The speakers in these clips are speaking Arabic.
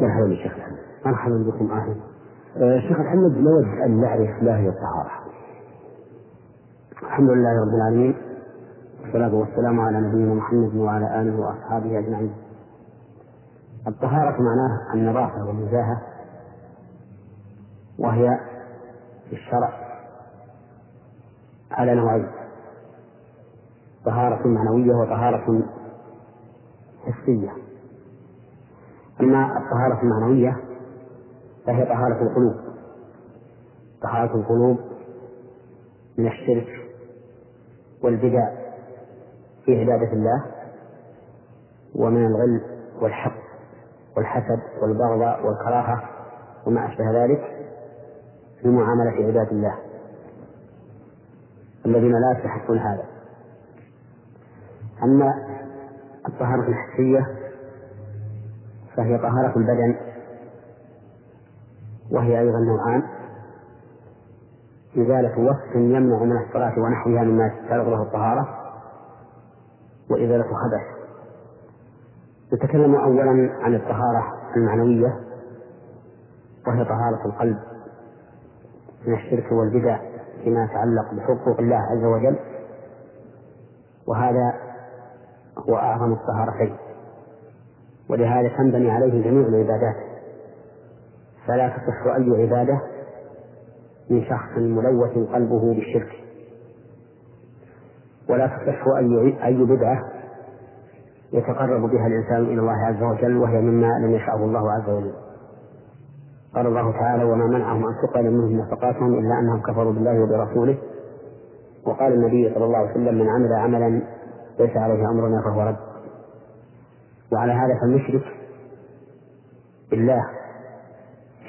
مرحبا بالشيخ محمد. مرحبا بكم أهلا. آه، شيخ محمد نود ان نعرف ما هي الطهارة؟ الحمد لله رب العالمين والصلاة والسلام على نبينا محمد وعلى آله وأصحابه أجمعين. الطهارة معناها النظافة والنزاهة وهي في الشرع على نوعين. طهارة معنوية وطهارة حسية. أما الطهارة المعنوية فهي طهارة القلوب. طهارة القلوب من الشرك والبدع في عبادة الله ومن الغل والحق والحسد والبغضاء والكراهة وما أشبه ذلك في معاملة عباد الله. الذين لا يستحقون هذا. أما الطهارة الحسية فهي طهارة البدن. وهي أيضا نوعان. إزالة وصف يمنع من الصلاة ونحوها مما له الطهارة. وإزالة خبث. نتكلم أولا عن الطهارة المعنوية. وهي طهارة القلب. من الشرك والبدع فيما يتعلق بحقوق الله عز وجل. وهذا هو أعظم الطهارتين. ولهذا تنبني عليه جميع العبادات. فلا تصح أي عبادة من شخص ملوث قلبه بالشرك. ولا تصح أي أي بدعة يتقرب بها الإنسان إلى الله عز وجل وهي مما لم يشاءه الله عز وجل. قال الله تعالى وما منعهم أن تقبل منهم نفقاتهم إلا أنهم كفروا بالله وبرسوله. وقال النبي صلى الله عليه وسلم من عمل عملا ليس عليه أمرنا فهو رد. وعلى هذا فالمشرك بالله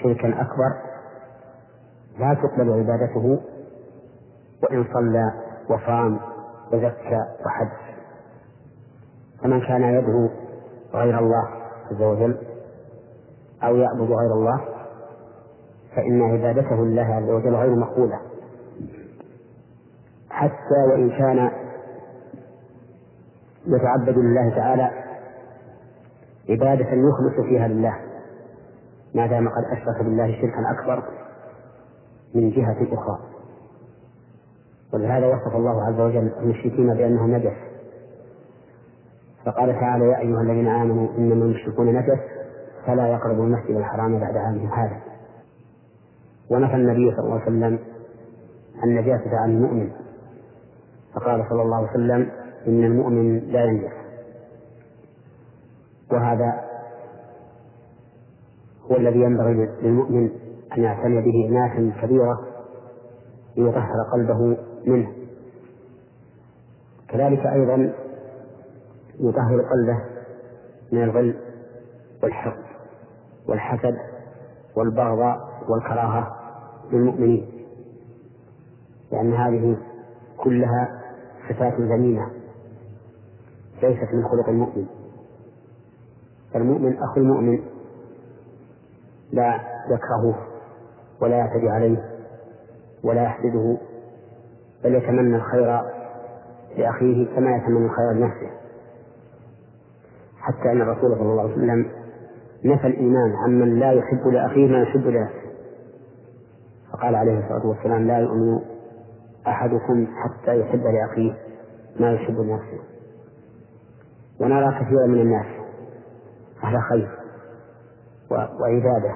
شركا أكبر لا تقبل عبادته وإن صلى وصام وزكى وحج. فمن كان يدعو غير الله عز وجل أو يعبد غير الله فإن عبادته لله عز وجل غير مقبولة. حتى وإن كان يتعبد لله تعالى عبادة يخلص فيها لله. ما دام قد أشرك بالله شركا أكبر من جهة أخرى. ولهذا وصف الله عز وجل المشركين بأنهم نجس. فقال تعالى يا أيها الذين آمنوا إنما المشركون نجس فلا يقربوا المسجد الحرام بعد عامهم هذا ونفى النبي صلى الله عليه وسلم النجاسة عن المؤمن. فقال صلى الله عليه وسلم إن المؤمن لا ينجس. وهذا هو الذي ينبغي للمؤمن أن يعتني به عناية كبيرة ليطهر قلبه منه. كذلك أيضا يطهر قلبه من الغل والحقد والحسد والبغضاء والكراهة للمؤمنين لأن هذه كلها صفات ذميمة ليست من خلق المؤمن. فالمؤمن أخو المؤمن لا يكرهه ولا يعتدي عليه ولا يحسده بل يتمنى الخير لأخيه كما يتمنى الخير لنفسه. حتى أن الرسول صلى الله عليه وسلم نفى الإيمان عمن لا يحب لأخيه ما يحب لنفسه. فقال عليه الصلاة والسلام لا يؤمن أحدكم حتى يحب لأخيه ما يحب لنفسه. ونرى كثيرا من الناس أهل خير وعبادة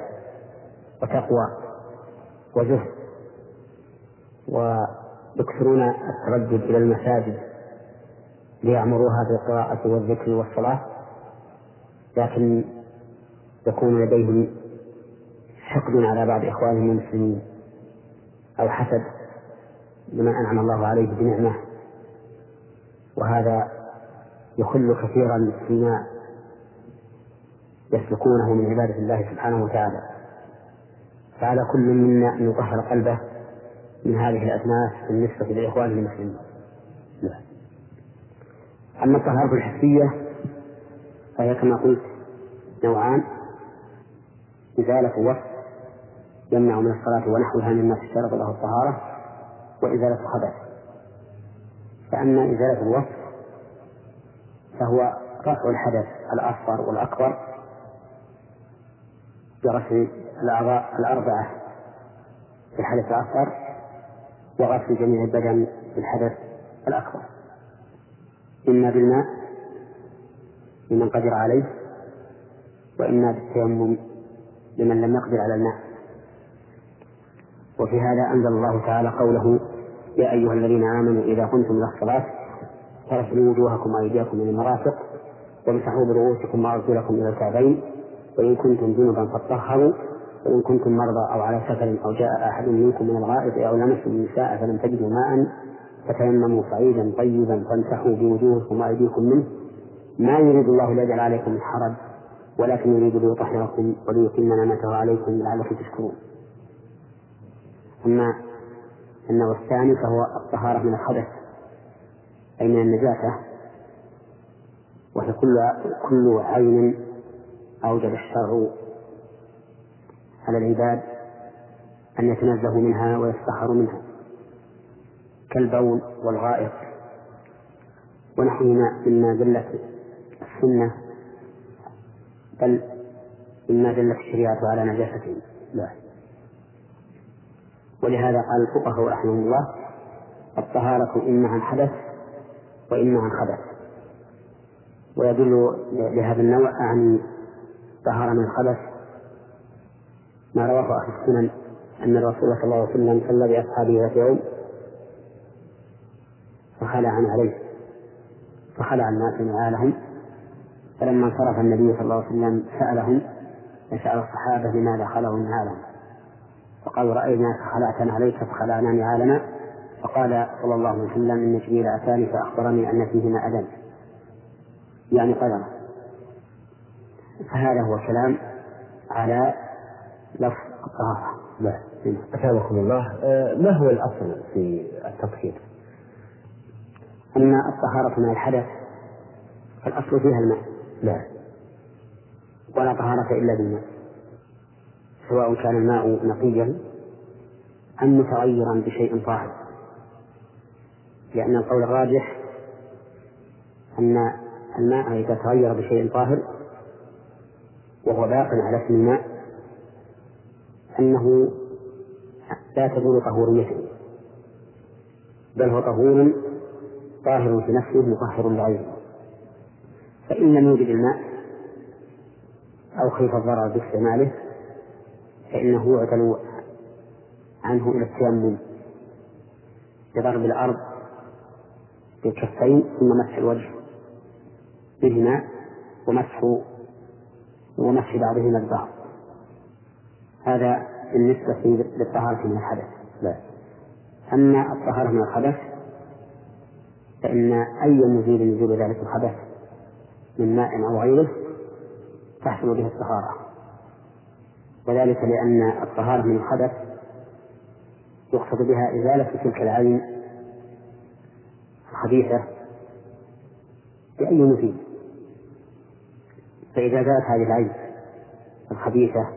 وتقوى وزهد ويكثرون التردد إلى المساجد ليعمروها بالقراءة والذكر والصلاة لكن يكون لديهم حقد على بعض إخوانهم المسلمين أو حسد لما أنعم الله عليه بنعمة وهذا يخل كثيرا فيما يسلكونه من عبادة الله سبحانه وتعالى. فعلى كل منا أن يطهر قلبه من هذه الأجناس بالنسبة لإخوانه المسلمين. لا. أما الطهارة الحسية فهي كما قلت نوعان. إزالة وصف يمنع من الصلاة ونحوها مما تشترط له الطهارة وإزالة خبث فأما إزالة الوصف فهو رفع الحدث الأصغر والأكبر بغسل الأعضاء الأربعة في الحدث الأصغر وغسل جميع البدن في الحدث الأكبر. إما بالماء لمن قدر عليه وإما بالتيمم لمن لم يقدر على الماء. وفي هذا أنزل الله تعالى قوله يا أيها الذين آمنوا إذا قمتم إلى الصلاة فاغسلوا وجوهكم وأيديكم من المرافق وامسحوا برؤوسكم وأرجلكم إلى الكعبين وإن كنتم جنبا فاطهروا وإن كنتم مرضى أو على سفر أو جاء أحد منكم من الغائط أو لمستم النساء فلم تجدوا ماء فتيمموا صعيدا طيبا فامسحوا بوجوهكم وأيديكم منه. ما يريد الله ليجعل عليكم من حرج ولكن يريد ليطهركم وليتم نعمته عليكم لعلكم تشكرون. أما النوع الثاني فهو الطهارة من الحدث أي من النجاسة وهي كل كل عين أوجب الشرع على العباد أن يتنزهوا منها ويستحروا منها. كالبول والغائط. ونحوهما مما دلت السنة بل مما دلت الشريعة على نجاسته لا. ولهذا قال الفقهاء رحمهم الله الطهارة إما عن حدث وإما عن خبث ويدل لهذا النوع عن طهارة من الخبث. ما رواه أهل السنن أن الرسول صلى الله عليه وسلم صلى بأصحابه ذات يوم فخلع عليه فخلع الناس نعالهم فلما انصرف النبي صلى الله عليه وسلم سألهم فسأل الصحابة لماذا خلعوا نعالهم فقالوا رأيناك خلعتنا عليك فخلعنا نعالنا فقال صلى الله عليه وسلم إن جبريل أتاني فأخبرني أن فيهما أذى يعني قدر. فهذا هو كلام على لفظ الطهارة نعم أثابكم الله. آه، ما هو الأصل في التطهير؟ أما الطهارة من الحدث فالأصل فيها الماء. نعم ولا طهارة إلا بالماء. سواء كان الماء نقيا أم متغيرا بشيء طاهر. لأن القول الراجح أن الماء إذا تغير بشيء طاهر وهو باق على اسم الماء أنه لا تزول طهوريته بل هو طهور طاهر في نفسه مطهر لغيره فإن لم يوجد الماء أو خيف الضرر باستعماله فإنه يعدل عنه إلى التيمم بضرب الأرض بالكفين ثم مسح الوجه بهما ومسح ومسح بعضهما البعض. هذا بالنسبة للطهارة من الحدث. لا. أما الطهارة من الحدث فإن أي مزيل يزول ذلك الحدث من ماء أو غيره تحصل به الطهارة. وذلك لأن الطهارة من الحدث يقصد بها إزالة تلك العين الخبيثة بأي مزيل فإذا زالت هذه العين الخبيثة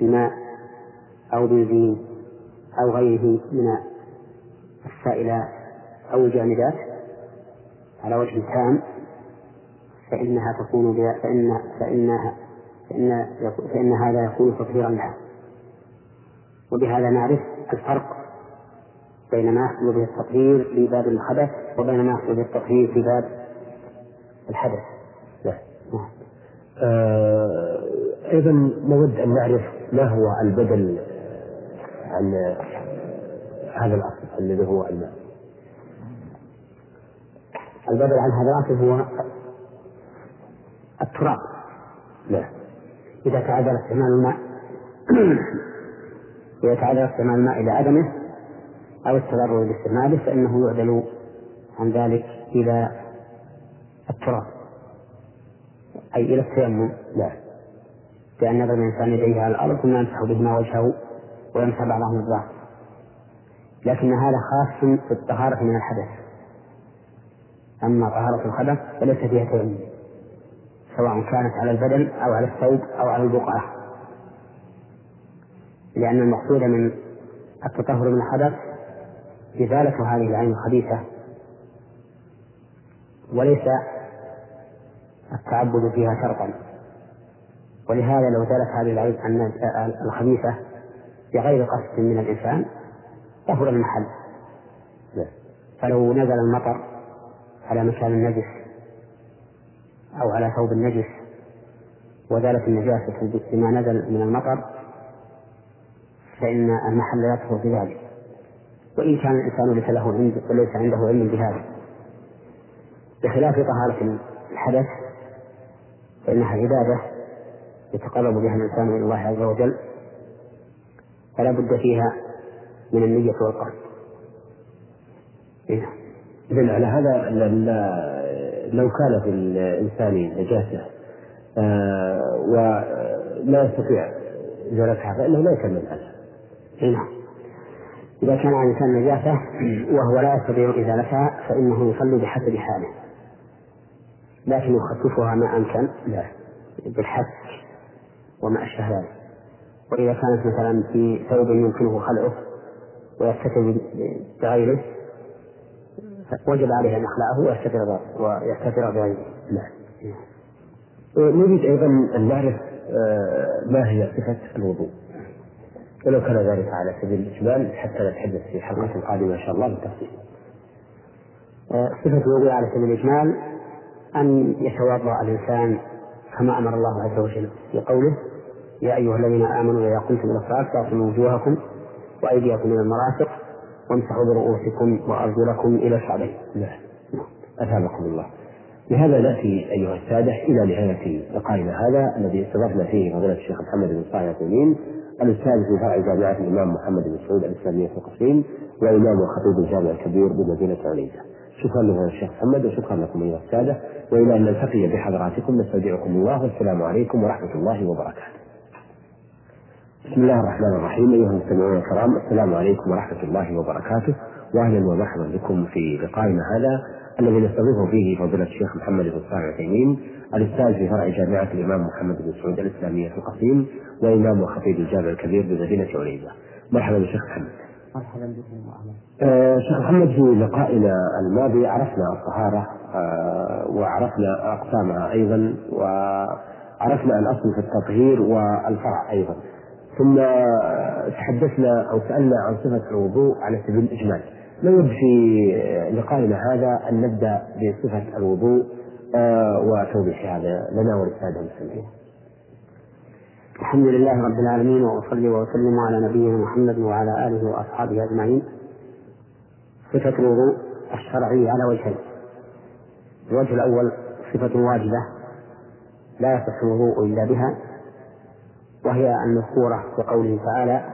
بماء أو بنزين أو غيره من السائلات أو الجامدات على وجه تام فإنها تكون فإن فإنها فإن فإن هذا يكون تطهيرا لها وبهذا نعرف الفرق بين ما يحصل به التطهير في باب الخبث وبين ما يحصل به التطهير في باب الحدث. آه أيضا نود أن نعرف ما هو البدل عن هذا الأصل الذي هو الماء. البدل عن هذا الأصل هو التراب. نعم. إذا تعذر استعمال الماء إذا تعذر استعمال الماء إلى عدمه أو التضرر باستعماله فإنه يعدل عن ذلك إلى التراب أي إلى التيمم لا. بأن يضرب الإنسان يديه على الأرض ثم يمسح بهما وجهه ويمسح بعضهم البعض لكن هذا خاص بالطهارة من الحدث. أما طهارة الخبث فليس فيها تيمم سواء كانت على البدن أو على الثوب أو على البقعة. لأن المقصود من التطهر من الحدث إزالة هذه العين الخبيثة وليس التعبد فيها شرطا. ولهذا لو زالت هذه العيب الخبيثة بغير قصد من الإنسان طهر المحل. نعم. فلو نزل المطر على مكان النجس أو على ثوب النجس وزالت النجاسة بما نزل من المطر فإن المحل يطهر بذلك. وإن كان الإنسان ليس له عند وليس عنده علم بهذا. بخلاف طهارة الحدث فإنها عبادة يتقرب بها الإنسان إلى الله عز وجل فلا بد فيها من النية والقصد إيه. إذن على هذا لو كان في الإنسان نجاسة آه، ولا يستطيع إزالتها فإنه لا يكمل هذا. نعم. إذا كان على الإنسان نجاسة وهو لا يستطيع إزالتها فإنه يصلي بحسب حاله لكن يخففها ما أمكن لا. بالحك وما أشبه ذلك وإذا كانت مثلا في ثوب يمكنه خلعه ويستتر بغيره وجب عليه أن يخلعه ويستتر ويستتر بغيره. نعم نريد أيضا أن نعرف آه، ما هي صفة الوضوء. ولو كان ذلك على سبيل الإجمال حتى نتحدث في حلقة قادمة إن شاء الله بالتفصيل. آه، صفة الوضوء على سبيل الإجمال أن يتوضأ الإنسان كما أمر الله عز وجل في قوله يا أيها الذين آمنوا إذا قمتم إلى الصلاة فاغسلوا وجوهكم وأيديكم إلى المرافق وامسحوا برؤوسكم وأرجلكم إلى الكعبين. نعم. أثابكم الله. بهذا ناتي أيها السادة إلى نهايه لقائنا هذا الذي استضفنا فيه فضيلة الشيخ محمد بن صالح العثيمين الأستاذ في فرع جامعة الإمام محمد بن سعود الإسلامية في القصيم وامام وخطيب الجامع الكبير بمدينة عنيزة. شكرا له الشيخ محمد وشكرا لكم أيها السادة وإلى أن نلتقي بحضراتكم نستودعكم الله والسلام عليكم ورحمة الله وبركاته. بسم الله الرحمن الرحيم أيها المستمعون الكرام السلام عليكم ورحمة الله وبركاته واهلا ومرحبا بكم في لقائنا هذا الذي نستضيفه فيه فضيلة الشيخ محمد بن صالح العثيمين الأستاذ في فرع جامعة الإمام محمد بن سعود الإسلامية في القصيم وإمام وخطيب الجامع الكبير بمدينة عنيزة. مرحبا بالشيخ محمد. مرحبا بكم آه شيخ محمد في لقائنا الماضي عرفنا الطهارة آه وعرفنا أقسامها أيضا وعرفنا الأصل في التطهير والفرع أيضا. ثم تحدثنا أو سألنا عن صفة الوضوء على سبيل الإجمال. نود في لقائنا هذا أن نبدأ بصفة الوضوء آه، وتوضيح هذا لنا وللسادة المسلمين. الحمد لله رب العالمين وأصلي وأسلم على نبينا محمد وعلى آله وأصحابه أجمعين. صفة الوضوء الشرعي على وجهين. الوجه الأول صفة واجبة لا يصح الوضوء إلا بها وهي المذكورة في قوله تعالى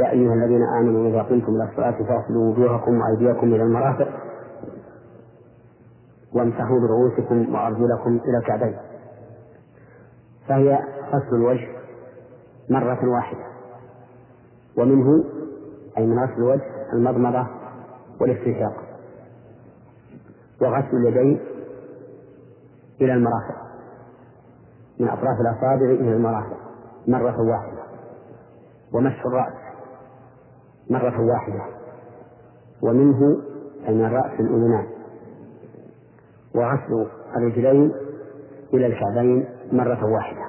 يا أيها الذين آمنوا إذا قمتم إلى الصلاة فاغسلوا وجوهكم وأيديكم إلى المرافق وامسحوا برؤوسكم وأرجلكم إلى الكعبين فهي غسل الوجه مرة واحدة. ومنه أي من غسل الوجه المضمضة والاستنشاق. وغسل اليدين إلى المرافق. من أطراف الأصابع إلى المرافق. مرة واحدة. ومسح الرأس. مرة واحدة. ومنه أي من الرأس الأذنان. وغسل الرجلين إلى الكعبين مرة واحدة.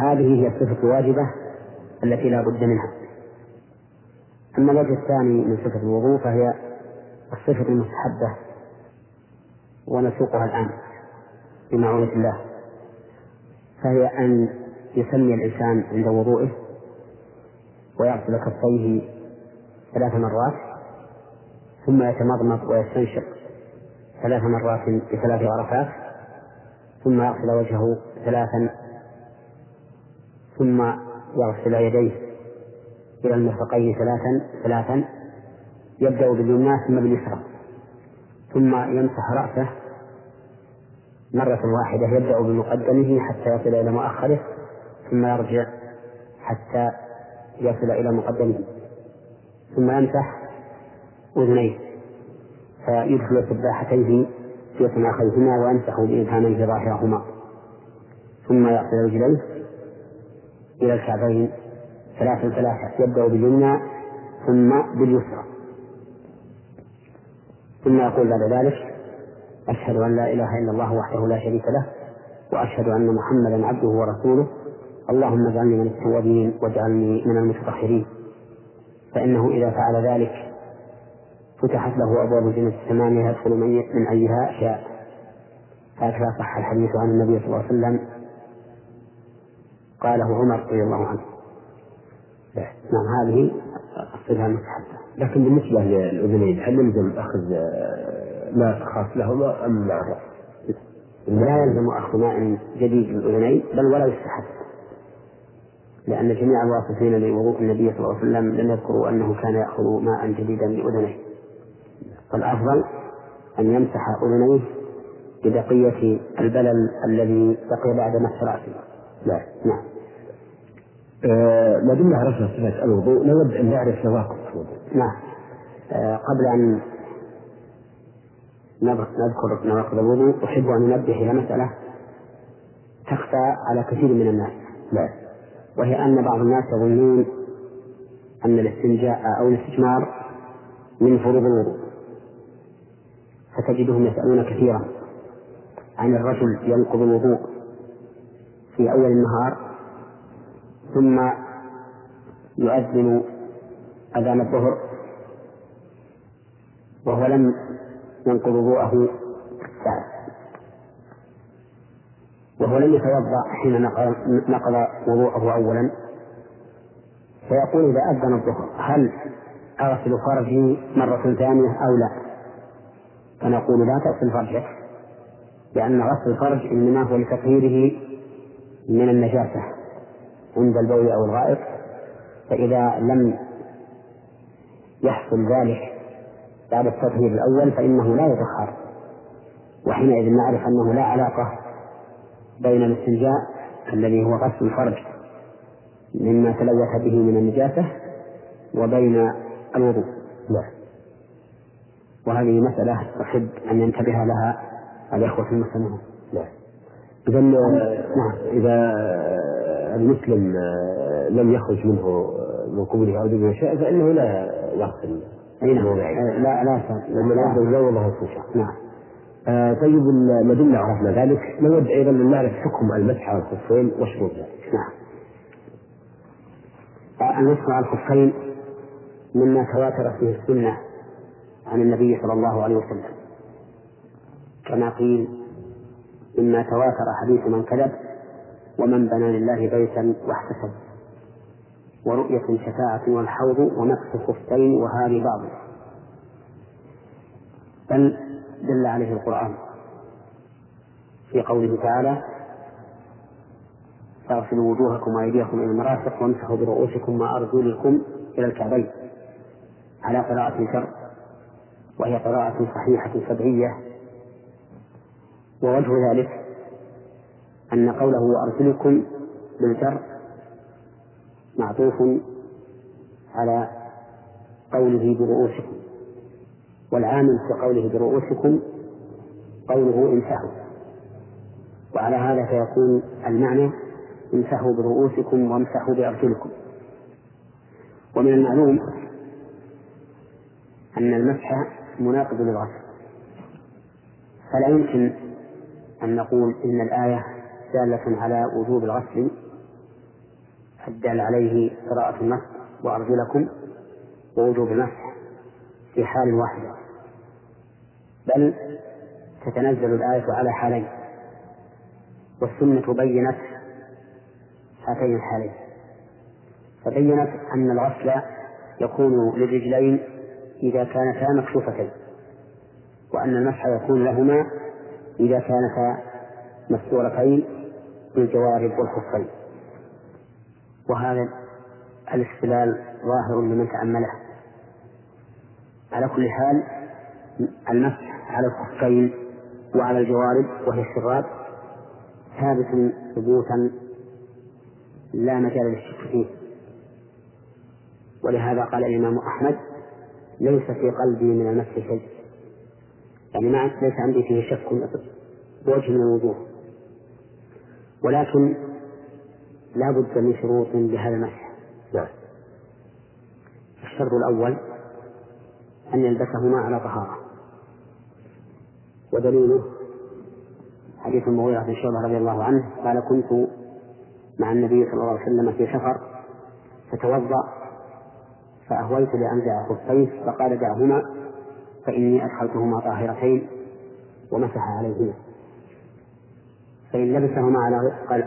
هذه هي الصفة الواجبة التي لا بد منها. أما الوجه الثاني من صفة الوضوء فهي الصفة المستحبة ونسوقها الآن بمعونة الله فهي أن يسمي الإنسان عند وضوئه ويغسل كفيه ثلاث مرات ثم يتمضمض ويستنشق ثلاث مرات بثلاث غرفات ثم يغسل وجهه ثلاثا ثم يغسل يديه إلى المرفقين ثلاثا ثلاثا يبدأ باليمنى ثم باليسرى ثم يمسح رأسه مرة واحدة يبدأ بمقدمه حتى يصل إلى مؤخره ثم يرجع حتى يصل إلى مقدمه ثم يمسح أذنيه فيدخل سباحتيه في صناخيهما ويمسح بإبهاميه ظاهرهما ثم يغسل رجليه إلى الكعبين ثلاثا ثلاثة يبدأ باليمنى ثم باليسرى. ثم يقول بعد ذلك أشهد أن لا إله إلا الله وحده لا شريك له وأشهد أن محمدا عبده ورسوله. اللهم اجعلني من التوابين واجعلني من المتطهرين فإنه إذا فعل ذلك فتحت له أبواب الجنة الثمانية يدخل من أيها شاء. هكذا صح الحديث عن النبي صلى الله عليه وسلم قاله عمر رضي الله عنه. نعم هذه الصفة المستحبة لكن بالنسبة للأذنين هل يلزم أخذ ماء خاص لهما أم مع الرأس؟ لا يلزم أخذ ماء جديد للأذنين بل ولا يستحب لأن جميع الواصفين لوضوء النبي صلى الله عليه وسلم لم يذكروا أنه كان يأخذ ماء جديدا لأذنيه. فالأفضل أن يمسح أذنيه ببقية البلل الذي بقي بعد مسح رأسه. نعم نعم. آه ما دمنا عرفنا صفة الوضوء نود أن نعرف نواقض الوضوء. نعم. آه قبل أن نذكر نواقض الوضوء أحب أن أنبه إلى مسألة تخفى على كثير من الناس. نعم وهي أن بعض الناس يظنون أن الاستنجاء أو الاستجمار من فروض الوضوء. فتجدهم يسألون كثيرا عن الرجل ينقض الوضوء في أول النهار ثم يؤذن أذان الظهر وهو لم ينقض وضوءه بعد. وهو لم يتوضأ حين نقض وضوءه أولا. فيقول إذا أذن الظهر هل أغسل فرجي مرة ثانية أو لا؟ فنقول لا تغسل فرجك لأن غسل الفرج إنما هو لتطهيره من النجاسة. عند البول أو الغائط فإذا لم يحصل ذلك بعد التطهير الأول فإنه لا يطهر وحينئذ نعرف أنه لا علاقة بين الاستنجاء الذي هو غسل الفرج مما تلوث به من النجاسة وبين الوضوء. نعم. وهذه مسألة أحب أن ينتبه لها الإخوة المسلمون نعم. إذا نعم. إذا المسلم لم يخرج منه من قبوله أو دون شيء فإنه لا يغسل أي نعم. موضعه. لا لا ومن لا وله الخشوع نعم. آه طيب ما دمنا عرفنا ذلك. نود أيضا ان نعرف حكم المسح على الخفين وشروط ذلك. نعم. المسح على الخفين مما تواترت به السنة عن النبي صلى الله عليه وسلم. كما قيل إما تواتر حديث من كذب ومن بنى لله بيتا واحتسب ورؤية شفاعة والحوض ومسح خفين وهذه بعض بل دل عليه القرآن في قوله تعالى فاغسلوا وجوهكم وأيديكم إلى المرافق وامسحوا برؤوسكم وأرجلكم إلى الكعبين على قراءة شر وهي قراءة صحيحة سبعية. ووجه ذلك أن قوله وأرسلكم بالجر معطوف على قوله برؤوسكم والعامل في قوله برؤوسكم قوله امسحوا وعلى هذا فيكون المعنى امسحوا برؤوسكم وامسحوا بأرجلكم. ومن المعلوم أن المسح مناقض للغسل. فلا يمكن أن نقول إن الآية دالة على وجوب الغسل. الدال عليه قراءة النص وأرجلكم ووجوب المسح في حال واحدة. بل تتنزل الآية على حالين. والسنة بينت هاتين الحالين. فبينت أن الغسل يكون للرجلين إذا كانتا مكشوفتين وأن المسح يكون لهما إذا كانتا مستورتين. بالجوارب والخفين وهذا الاستدلال ظاهر لمن تأمله. على كل حال المسح على الخفين وعلى الجوارب وهي الشراب ثابت ثبوتا لا مجال للشك فيه. ولهذا قال الإمام أحمد ليس في قلبي من المسح شيء. يعني ما ليس عندي فيه شك بوجه من الوضوح ولكن لا بد من شروط لهذا المسح. نعم. الشرط الأول أن يلبسهما على طهارة. ودليله حديث المغيرة بن شعبة رضي الله عنه قال كنت مع النبي صلى الله عليه وسلم في سفر فتوضأ فأهويت لأنزع خفيه فقال دعهما فإني أدخلتهما طاهرتين. ومسح عليهما. فإن لبسهما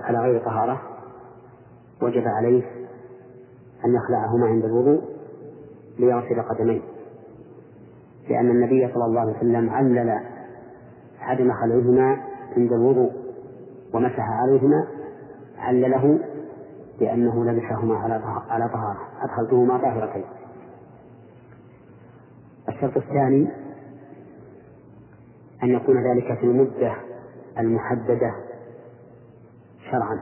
على غير طهارة وجب عليه أن يخلعهما عند الوضوء ليغسل قدميه. لأن النبي صلى الله عليه وسلم علل عدم خلعهما عند الوضوء ومسح عليهما علله لأنه لبسهما على على طهارة. أدخلتهما طاهرتين. الشرط الثاني أن يكون ذلك في المدة المحددة شرعا.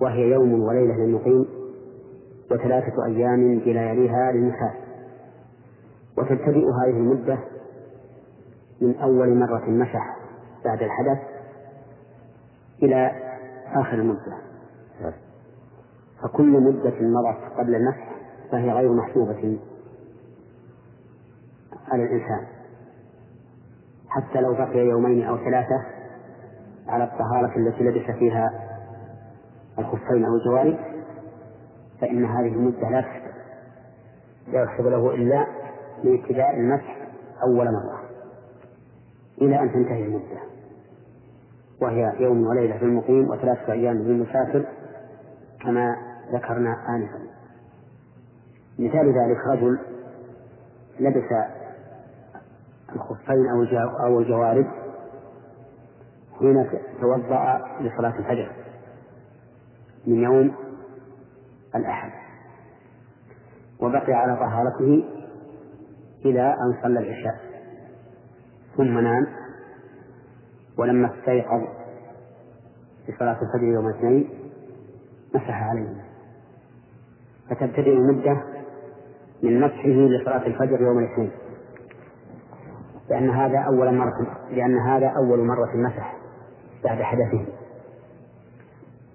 وهي يوم وليلة للمقيم وثلاثة أيام بلياليها للمسافر وتبتدئ هذه المدة من أول مرة مسح بعد الحدث إلى آخر المدة. فكل مدة مضت قبل المسح فهي غير محسوبة على الإنسان. حتى لو بقي يومين أو ثلاثة على الطهارة التي لبس فيها الخفين أو الجوارب فإن هذه المدة لا لا يحسب له إلا لابتداء المسح أول مرة إلى أن تنتهي المدة. وهي يوم وليلة للمقيم وثلاثة أيام للمسافر كما ذكرنا آنفا. مثال ذلك رجل لبس الخفين أو أو الجوارب حين توضأ لصلاة الفجر من يوم الأحد. وبقي على طهارته إلى أن صلى العشاء. ثم نام. ولما استيقظ لصلاة الفجر يوم الاثنين مسح عليه. فتبتدئ المدة من مسحه لصلاة الفجر يوم الاثنين. لأن هذا أول مرة لأن هذا أول مرة مسح بعد حدثه.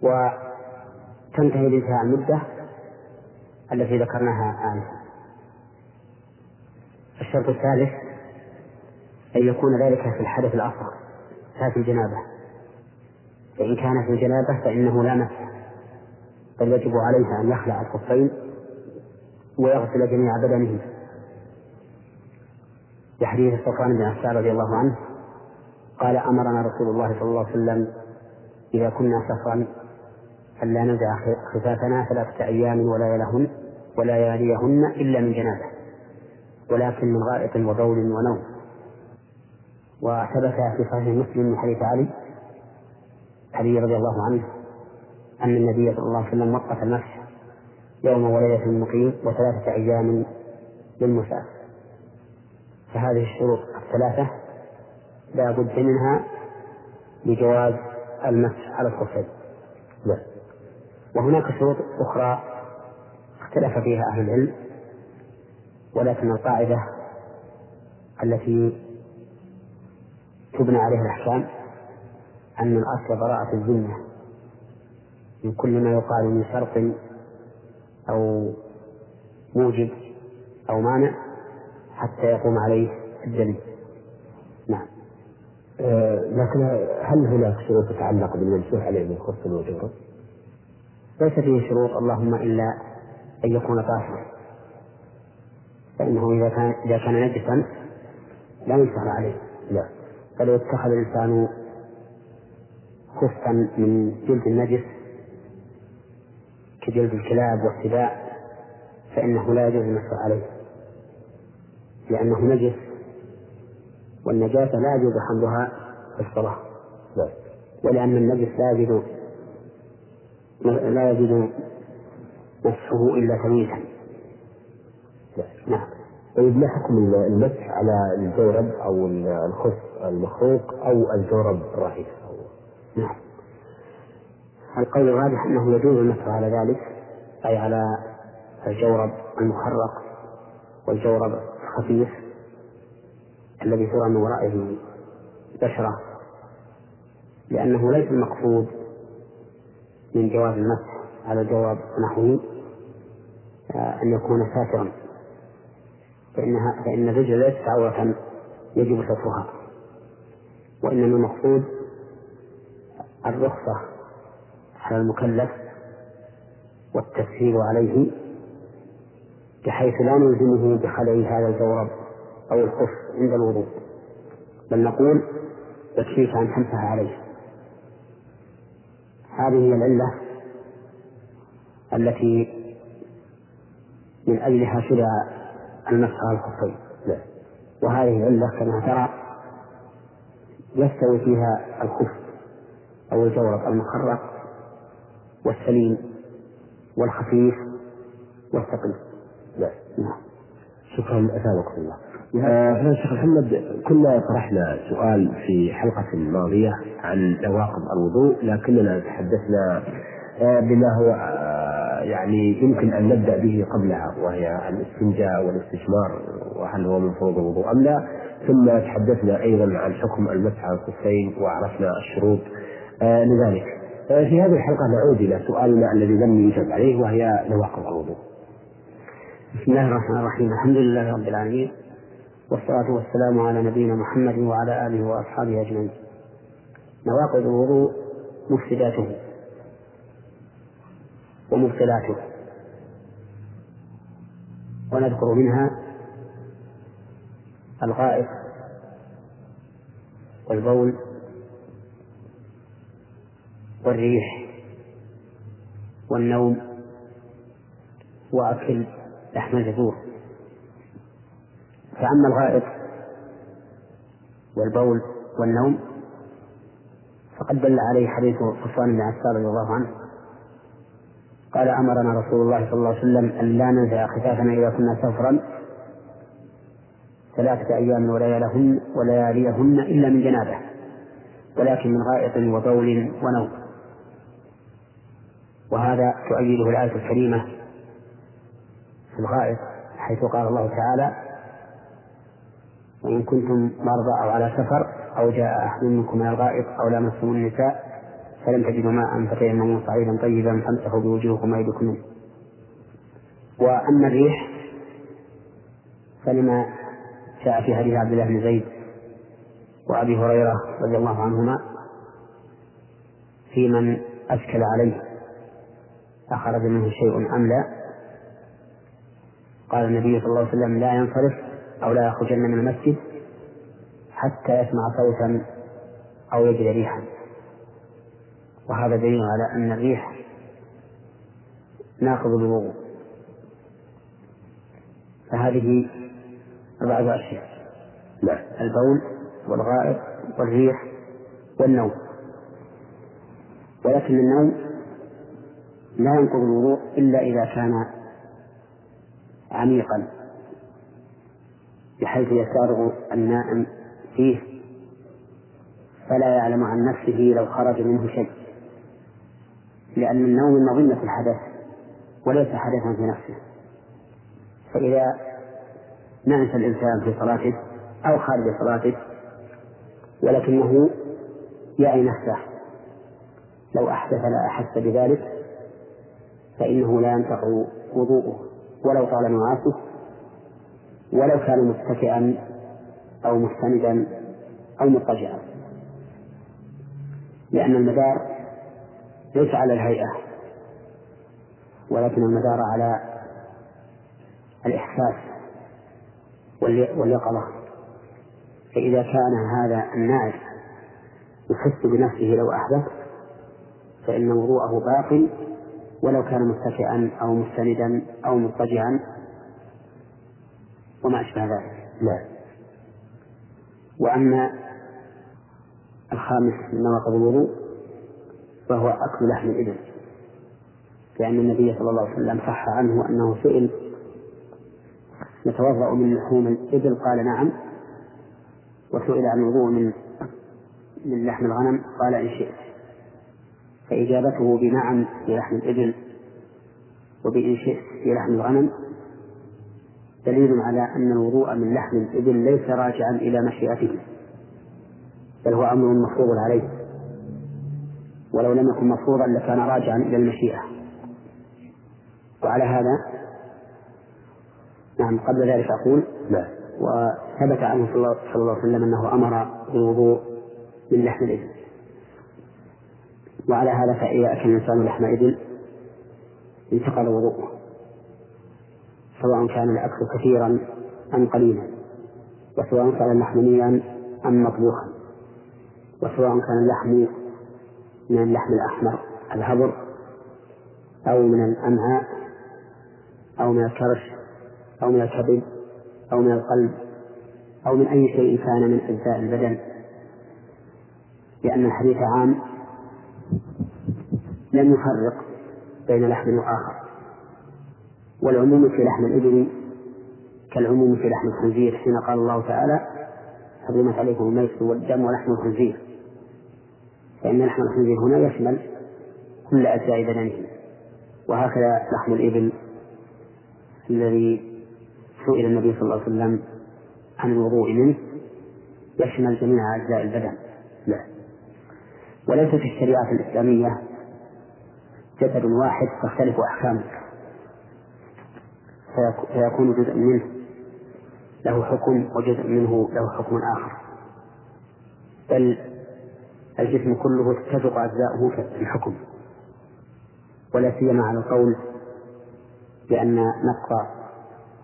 وتنتهي بانتهاء المدة التي ذكرناها آنفا. الشرط الثالث أن يكون ذلك في الحدث الأصغر لا في الجنابة. فإن كان في الجنابة فإنه لا مسح بل يجب عليه أن يخلع الخفين ويغسل جميع بدنه. لحديث صفوان بن عفان رضي الله عنه قال أمرنا رسول الله صلى الله عليه وسلم إذا كنا سفرا ألا نزع خفافنا ثلاثة أيام ولا لهن ولا ياليهن إلا من جنابة ولكن من غائط وبول ونوم. وثبت في صحيح مسلم من حديث علي علي رضي الله عنه أن النبي صلى الله عليه وسلم وقف المسح يوم وليلة المقيم وثلاثة أيام للمسافر فهذه الشروط الثلاثة لا بد منها لجواز المسح على الخفين. نعم. وهناك شروط أخرى اختلف فيها أهل العلم ولكن القاعدة التي تبنى عليها الأحكام أن الأصل براءة الذمة من كل ما يقال من شرط أو موجب أو مانع حتى يقوم عليه الدليل. لكن هل هناك شروط تتعلق بالمنسوح عليه من خف وجوره؟ ليس فيه شروط اللهم إلا أن يكون طاهرا. فإنه إذا كان إذا كان نجسا لا ينكر عليه. لا. فلو اتخذ الإنسان خفا من جلد النجس كجلد الكلاب والسباع فإنه لا يجوز المسح عليه. لأنه نجس والنجاسة لا يجوز حملها في الصلاة. لا. ولأن النجس لا يجوز لا يجوز مسحه إلا تمييزا. نعم. طيب ما حكم المسح على الجورب أو الخف المخروق أو الجورب الرهيف؟ نعم. القول الراجح أنه يجوز المسح على ذلك أي على الجورب المخرق والجورب الخفيف. الذي ترى من ورائه بشرة لأنه ليس المقصود من جواز المسح على الجواب نحوه آه، أن يكون ساترا. فإنها فإن الرجل ليست عورة يجب سترها وإنما المقصود الرخصة على المكلف والتسهيل عليه بحيث لا نلزمه بخلع هذا الجورب أو الخف. عند الوضوء. بل نقول يكفيك أن تمسح عليه. هذه هي العلة التي من أجلها شرع المسح على الخفين. وهذه العلة كما ترى يستوي فيها الخف أو الجورب المخرق والسليم والخفيف والثقيل. نعم. شكرا أثابكم الله. آه الشيخ محمد كنا طرحنا سؤال في حلقة ماضية عن نواقض الوضوء لكننا تحدثنا آه بما هو آه يعني يمكن أن نبدأ به قبلها وهي الاستنجاء والاستثمار وهل هو من فروض الوضوء أم لا. ثم تحدثنا أيضا عن حكم المسح على الخفين وعرفنا الشروط لذلك. في هذه الحلقة نعود إلى سؤالنا الذي لم يجب عليه وهي نواقض الوضوء. بسم الله الرحمن الرحيم. الحمد لله رب العالمين. والصلاة والسلام على نبينا محمد وعلى آله وأصحابه أجمعين. نواقض الوضوء مفسداته ومبطلاته ونذكر منها الغائط والبول والريح والنوم وأكل لحم الجذور فأما الغائط والبول والنوم فقد دل عليه حديث صفوان بن عسار رضي الله عنه. قال أمرنا رسول الله صلى الله عليه وسلم أن لا ننزع خفافنا إذا كنا سفرا ثلاثة أيام وليالهن ولياليهن إلا من جنابة ولكن من غائط وبول ونوم. وهذا تؤيده الآية الكريمة في الغائط حيث قال الله تعالى وإن كنتم مرضى أو على سفر أو جاء أحد منكم من الغائط أو لامستم النساء فلم تجدوا ماء فتيمموا صعيدا طيبا فامسحوا بوجوهكم وأيديكم. وأما الريح فلما جاء في حديث عبد الله بن زيد وأبي هريرة رضي الله عنهما في من أشكل عليه أخرج منه شيء أم لا؟ قال النبي صلى الله عليه وسلم لا ينصرف أو لا يخرجن من المسجد حتى يسمع صوتا أو يجد ريحا. وهذا دليل على أن الريح ناقض الوضوء. فهذه أربعة أشياء نعم البول والغائط والريح والنوم. ولكن النوم لا ينقض الوضوء إلا إذا كان عميقا. بحيث يسارغ النائم فيه فلا يعلم عن نفسه لو خرج منه شيء. لأن النوم مظنة الحدث وليس حدثا في نفسه. فإذا نعس الإنسان في صلاته أو خارج صلاته ولكنه يعي نفسه. لو أحدث لا أحس بذلك فإنه لا ينفع وضوءه. ولو طال نعاسه ولو كان متكئا أو مستندا أو مضطجعا. لأن المدار ليس على الهيئة ولكن المدار على الإحساس واليقظة. فإذا كان هذا الناعس يحس بنفسه لو أحدث فإن وضوءه باق ولو كان متكئا أو مستندا أو مضطجعا وما أشبه ذلك. نعم. وأما الخامس من نواقض الوضوء فهو أكل لحم الإبل لأن النبي صلى الله عليه وسلم صح عنه أنه سئل نتوضأ من لحوم الإبل؟ قال نعم. وسئل عن الوضوء من من لحم الغنم؟ قال إن شئت. فإجابته بنعم في لحم الإبل وبإن شئت في لحم الغنم. دليل على أن الوضوء من لحم الإبل ليس راجعا إلى مشيئته بل هو أمر مفروض عليه. ولو لم يكن مفروضا لكان راجعا إلى المشيئة. وعلى هذا نعم قبل ذلك أقول نعم. وثبت عنه صلى الله عليه وسلم أنه أمر بالوضوء من لحم الإبل. وعلى هذا فإذا أكل الإنسان لحم إبل انتقل وضوءه. سواء كان الأكل كثيرا أم قليلا وسواء كان اللحم أم مطبوخا وسواء كان اللحم من اللحم الأحمر الهبر أو من الأمعاء أو من الكرش أو من الكبد أو من القلب أو من أي شيء كان من أجزاء البدن. لأن الحديث عام لم يفرق بين لحم وآخر. والعموم في لحم الإبل كالعموم في لحم الخنزير حين قال الله تعالى حرمت عليكم الميت والدم ولحم الخنزير. فإن لحم الخنزير هنا يشمل كل أجزاء بدنه وهكذا لحم الإبل الذي سئل النبي صلى الله عليه وسلم عن الوضوء منه يشمل جميع أجزاء البدن. لا وليس في الشريعة الإسلامية جسد واحد تختلف أحكامه. فيكون جزء منه له حكم وجزء منه له حكم آخر. بل الجسم كله تتفق أجزاؤه في الحكم ولا سيما على القول بأن نقص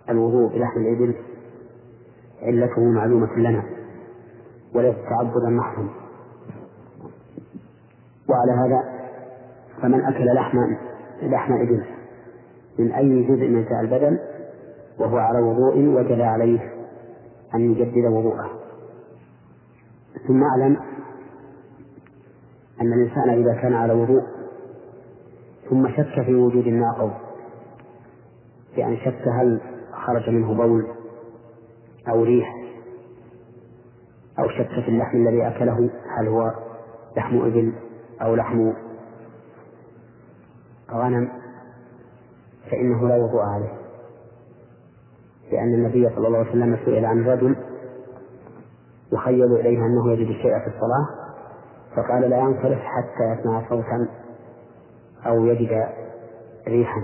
الوضوء بلحم الإبل علته معلومة لنا وليس تعبدا محضا. وعلى هذا فمن أكل لحم لحم إبل من أي جزء من أجزاء البدن وهو على وضوء وجب عليه أن يجدد وضوءه. ثم أعلم أن الإنسان إذا كان على وضوء ثم شك في وجود الناقض بأن شك هل خرج منه بول أو ريح أو شك في اللحم الذي أكله هل هو لحم إبل أو لحم غنم. فإنه لا وضوء عليه. لأن النبي صلى الله عليه وسلم سئل عن رجل يخيل إليه أنه يجد الشيء في الصلاة فقال لا ينصرف حتى يسمع صوتا أو يجد ريحا.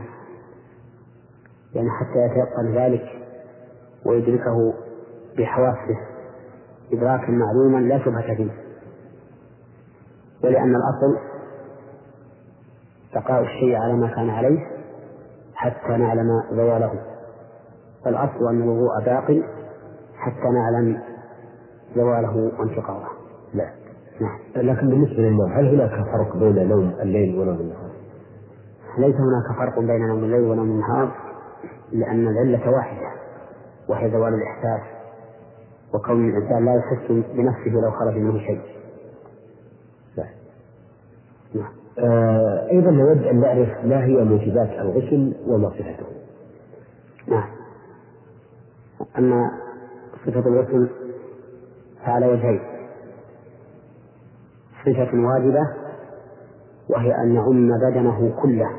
يعني حتى يتيقن ذلك ويدركه بحواسه إدراكا معلوما لا شبهة فيه. ولأن الأصل بقاء الشيء على ما كان عليه حتى نعلم زواله. فالأصل أن الوضوء باق حتى نعلم زواله وانتقاضه لا. نعم. لكن بالنسبة للنوم هل هناك فرق بين نوم الليل ونوم النهار؟ ليس هناك فرق بين نوم الليل ونوم النهار لأن العلة واحدة وهي زوال الإحساس وكون الإنسان لا يحس بنفسه لو خرج منه شيء. نعم نعم. آه أيضا نود أن نعرف ما هي موجبات الغسل وما صفته. نعم. أما صفة الغسل فعلى وجهين. صفة واجبة وهي أن يعم بدنه كله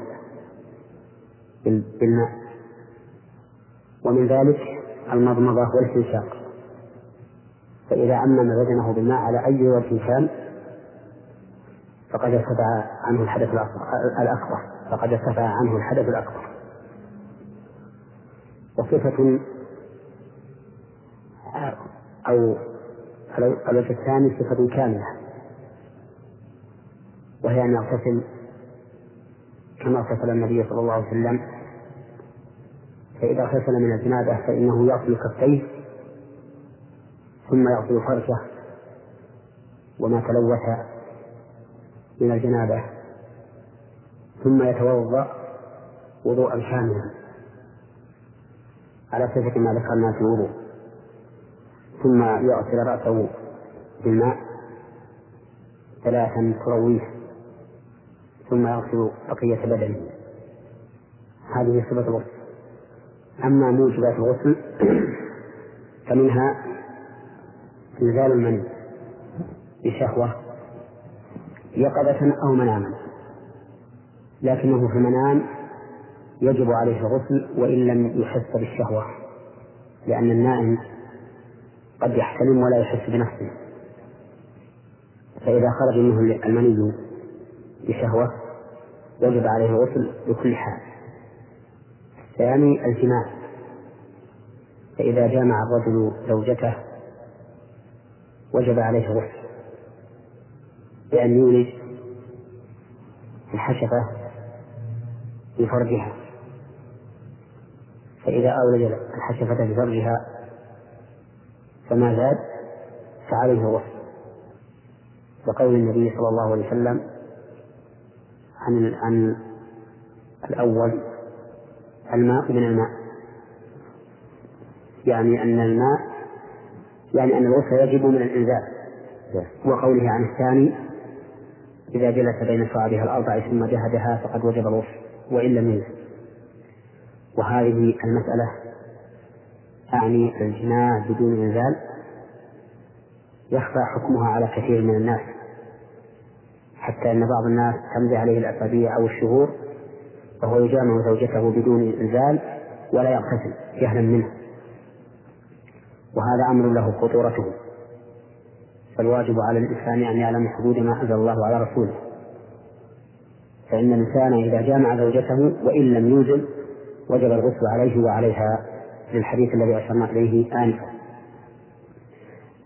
بالماء. ومن ذلك المضمضة والاستنشاق فإذا عمم بدنه بالماء على أي وجه كان فقد ارتفع عنه الحدث الأكبر. فقد ارتفع عنه الحدث الأكبر. وصفة أو الوجه الثاني صفة كاملة. وهي أن يغتسل كما اغتسل النبي صلى الله عليه وسلم. فإذا اغتسل من الجنابة فإنه يغسل كفيه ثم يغسل فرجه وما تلوث من الجنابة. ثم يتوضأ وضوءا كاملا على صفة ما ذكرنا في الوضوء. ثم يغسل رأسه بالماء ثلاثا ترويه ثم يغسل بقية بدنه. هذه صفة الغسل. أما موجبات الغسل فمنها إنزال المني بشهوة يقظة أو مناما لكنه في المنام يجب عليه الغسل وإن لم يحس بالشهوة لأن النائم قد يحتلم ولا يحس بنفسه. فإذا خرج منه المني بشهوة وجب عليه الغسل بكل حال. الثاني الجماع. فإذا جامع الرجل زوجته وجب عليه الغسل. بأن يولج الحشفة في فرجها. فإذا أولج الحشفة في فرجها فما زاد؟ فعليه الغسل وقول النبي صلى الله عليه وسلم عن عن الأول الماء من الماء. يعني أن الماء يعني أن الغسل يجب من الإنزال. وقوله عن الثاني إذا جلس بين شعبها الأربع ثم جهدها فقد وجب الغسل وإن لم ينزل وهذه المسألة أعني الجماع بدون إنزال يخفى حكمها على كثير من الناس حتى أن بعض الناس تمضي عليه الأسابيع أو الشهور وهو يجامع زوجته بدون إنزال ولا يغتسل جهلا منه. وهذا أمر له خطورته. فالواجب على الإنسان أن يعلم حدود ما أنزل الله على رسوله. فإن الإنسان إذا جامع زوجته وإن لم يوزن وجب الغسل عليه وعليها للحديث الذي أشرنا إليه آنفا.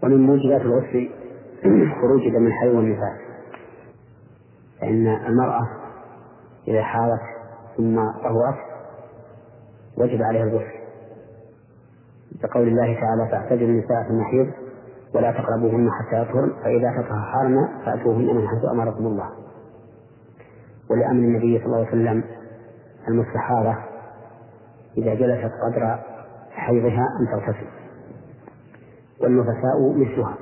ومن موجبات الغسل خروج دم الحي والنفاس. فإن المرأة إذا حارت ثم طهرت وجب عليها الغسل. كقول الله تعالى فاعتزلوا النساء في المحيض ولا تقربوهن حتى يطهرن فإذا تطهرن فأتوهن من حيث أمركم الله. ولأمر النبي صلى الله عليه وسلم المستحاضة إذا جلست قدر حيضها أن تغتسل. والنفساء مثلها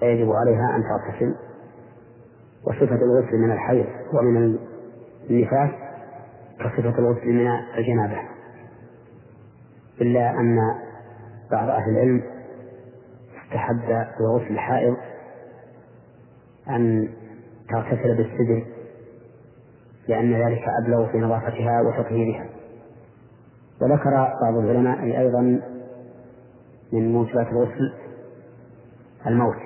فيجب عليها أن تغتسل. وصفة الغسل من الحيض ومن النفاس كصفة الغسل من الجنابة. إلا أن بعض أهل العلم استحب لغسل الحائض أن تغتسل بالسدر لأن ذلك أبلغ في نظافتها وتطهيرها. وذكر بعض العلماء أيضا من موجبات الغسل الموت.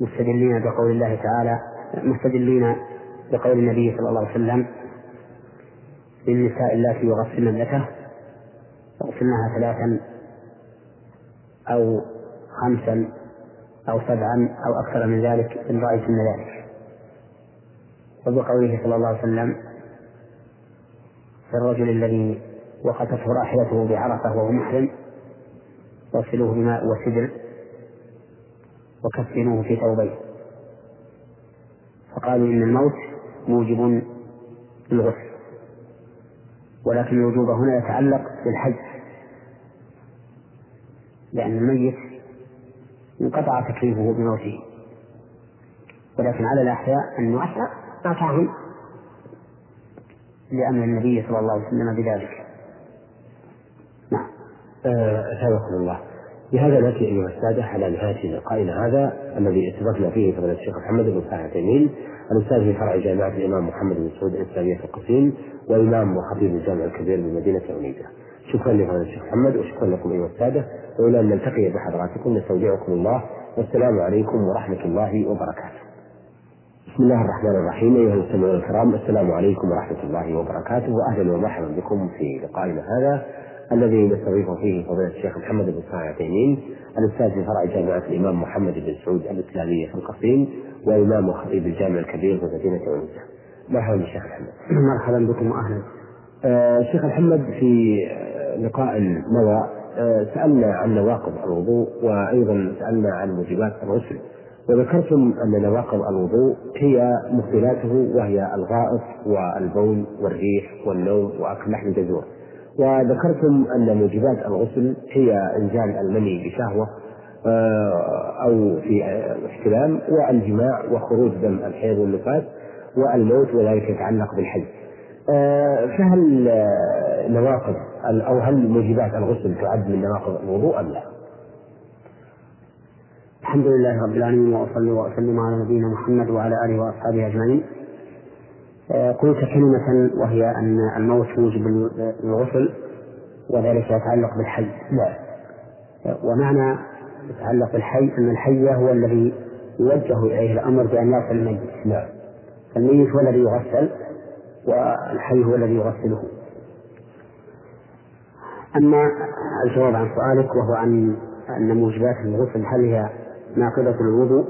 مستدلين بقول الله تعالى مستدلين بقول النبي صلى الله عليه وسلم للنساء اللاتي يغسلن ابنته يغسلنها ثلاثا أو خمسا أو سبعا أو أكثر من ذلك إن رأيتن ذلك. وبقوله صلى الله عليه وسلم في الرجل الذي وقفته راحلته بعرفة وهو محرم واغسلوه بماء وسدر وكفنوه في ثوبين فقالوا إن الموت موجب للغسل ولكن الوجوب هنا يتعلق بالحج لأن الميت انقطع تكليفه بموته. ولكن على الأحياء أن نؤثر ما لأمر النبي صلى الله عليه وسلم بذلك. نعم. أثابكم الله. بهذا نأتي أيها السادة على نهاية لقائنا هذا الذي استضفنا فيه فضيلة الشيخ محمد بن صالح تيمين الأستاذ في فرع جامعة الإمام محمد بن سعود الإسلامية في القصيم وإمام وخطيب الجامع الكبير بمدينة عنيزة شكرا لفضيلة الشيخ محمد وشكرا لكم أيها السادة. وإلى أن نلتقي بحضراتكم نستودعكم الله والسلام عليكم ورحمة الله وبركاته. بسم الله الرحمن الرحيم أيها المستمعون الكرام السلام عليكم ورحمة الله وبركاته وأهلا ومرحبا بكم في لقائنا هذا الذي نستضيف فيه فضيلة الشيخ محمد بن صالح عثيمين الأستاذ في فرع جامعة الإمام محمد بن سعود الإسلامية في القصيم وإمام وخطيب الجامع الكبير في مدينة عنزة مرحبا بالشيخ محمد. مرحبا بكم وأهلا. آه شيخ محمد في لقاء مضى آه سألنا عن نواقض الوضوء وأيضا سألنا عن موجبات الغسل. وذكرتم أن نواقض الوضوء هي مختلاته وهي الغائط والبول والريح والنوم وأكل لحم الجزور وذكرتم أن موجبات الغسل هي إنزال المني بشهوة آه، أو في احتلام والجماع وخروج دم الحيض والنفاس والموت وذلك يتعلق بالحج. آه، فهل نواقض أو هل موجبات الغسل تعد من نواقض الوضوء أم لا؟ الحمد لله رب العالمين وأصلي وأسلم على نبينا محمد وعلى آله وأصحابه أجمعين. آه، قلت كلمة وهي أن الموت موجب للغسل وذلك يتعلق بالحي. نعم. ومعنى يتعلق بالحي أن الحي هو الذي يوجه إليه الأمر بأن يغسل الميت. نعم. فالميت هو الذي يغسل والحي هو الذي يغسله. أما الجواب عن سؤالك وهو عن أن موجبات الغسل هل هي ناقضة الوضوء؟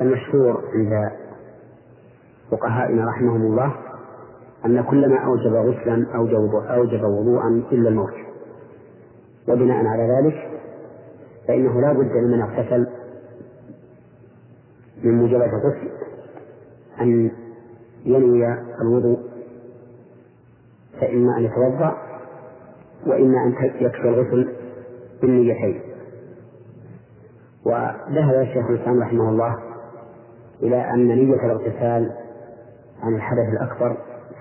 المشهور عند فقهائنا رحمهم الله أن كل ما أوجب غسلا أوجب أوجب وضوءا إلا الموت. وبناء على ذلك فإنه لا بد لمن اغتسل من موجبات الغسل أن ينوي الوضوء فإما أن يتوضأ وإما أن يكفي الغسل بالنيتين. وذهب الشيخ الإسلام رحمه الله إلى أن نية الاغتسال عن الحدث الأكبر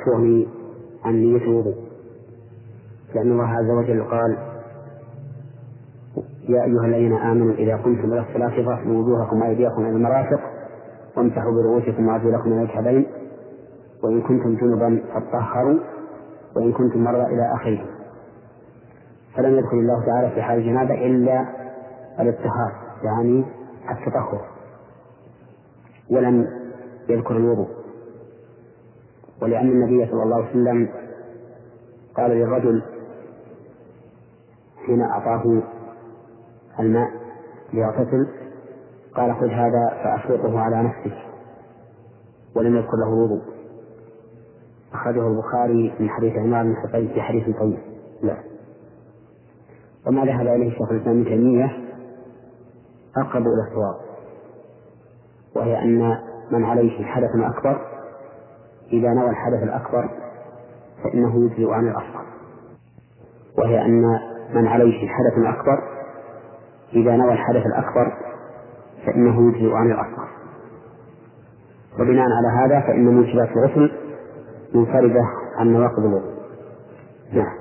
تغني عن نية الوضوء. لأن الله عز وجل قال يا أيها الذين آمنوا إذا قمتم إلى الصلاة فاغسلوا وجوهكم وأيديكم إلى المرافق وامسحوا برؤوسكم وأرجلكم إلى الكعبين. وإن كنتم جنبا فطهروا وإن كنتم مرضى إلى آخره. فلم يدخل الله تعالى في حال الجنابة إلا الاتهار يعني التطهر ولم يذكر الوضوء. ولأن النبي صلى الله عليه وسلم قال للرجل حين أعطاه الماء ليغتسل قال خذ هذا فأفرقه على نفسك ولم يذكر له الوضوء أخرجه البخاري من حديث عمار بن حصين في حديث طويل لا. وما ذهب إليه الشيخ الإسلام ابن تيمية أقرب إلى الصواب وهي أن من عليه حدث أكبر إذا نوى الحدث الأكبر فإنه يجزئ عن الأصغر. وهي أن من عليه حدث أكبر إذا نوى الحدث الأكبر فإنه يجزئ عن الأصغر. وبناء على هذا فإن موجبات الغسل منفردة عن نواقض الوضوء. نعم.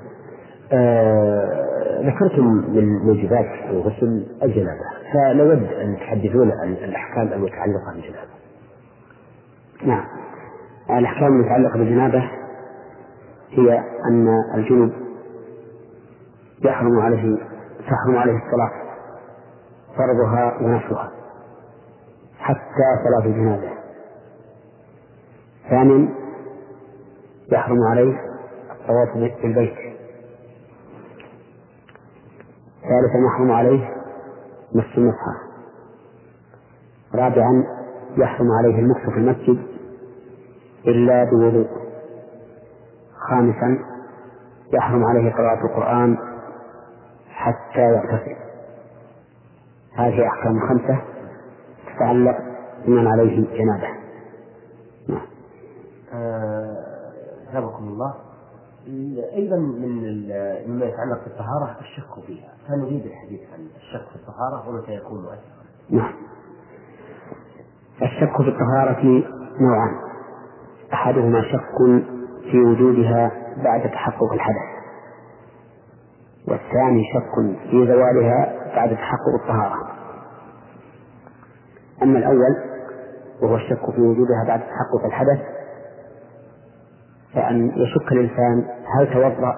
آه ذكرتم من موجبات الغسل الجنابة فنود أن تحدثونا عن الأحكام المتعلقة بالجنابة. نعم. الأحكام المتعلقة بالجنابة هي أن الجنوب يحرم عليه تحرم عليه الصلاة فرضها ونفلها حتى صلاة الجنازة ثانيا يحرم عليه الطواف بالبيت. ثالثا يحرم عليه مس المصحف رابعا يحرم عليه المكس في المسجد إلا بوضوء. خامسا يحرم عليه قراءة القرآن حتى يغتسل. هذه أحكام خمسة تتعلق بمن عليه جنابة. نعم. آه الله. أيضا من مما يتعلق بالطهارة الشك فيها. فنريد الحديث عن الشك في الطهارة ومتى يكون مؤثرا نعم. الشك في الطهارة نوعان. أحدهما شك في وجودها بعد تحقق الحدث. والثاني شك في زوالها بعد تحقق الطهارة. أما الأول وهو الشك في وجودها بعد تحقق الحدث فأن يشك الإنسان هل توضأ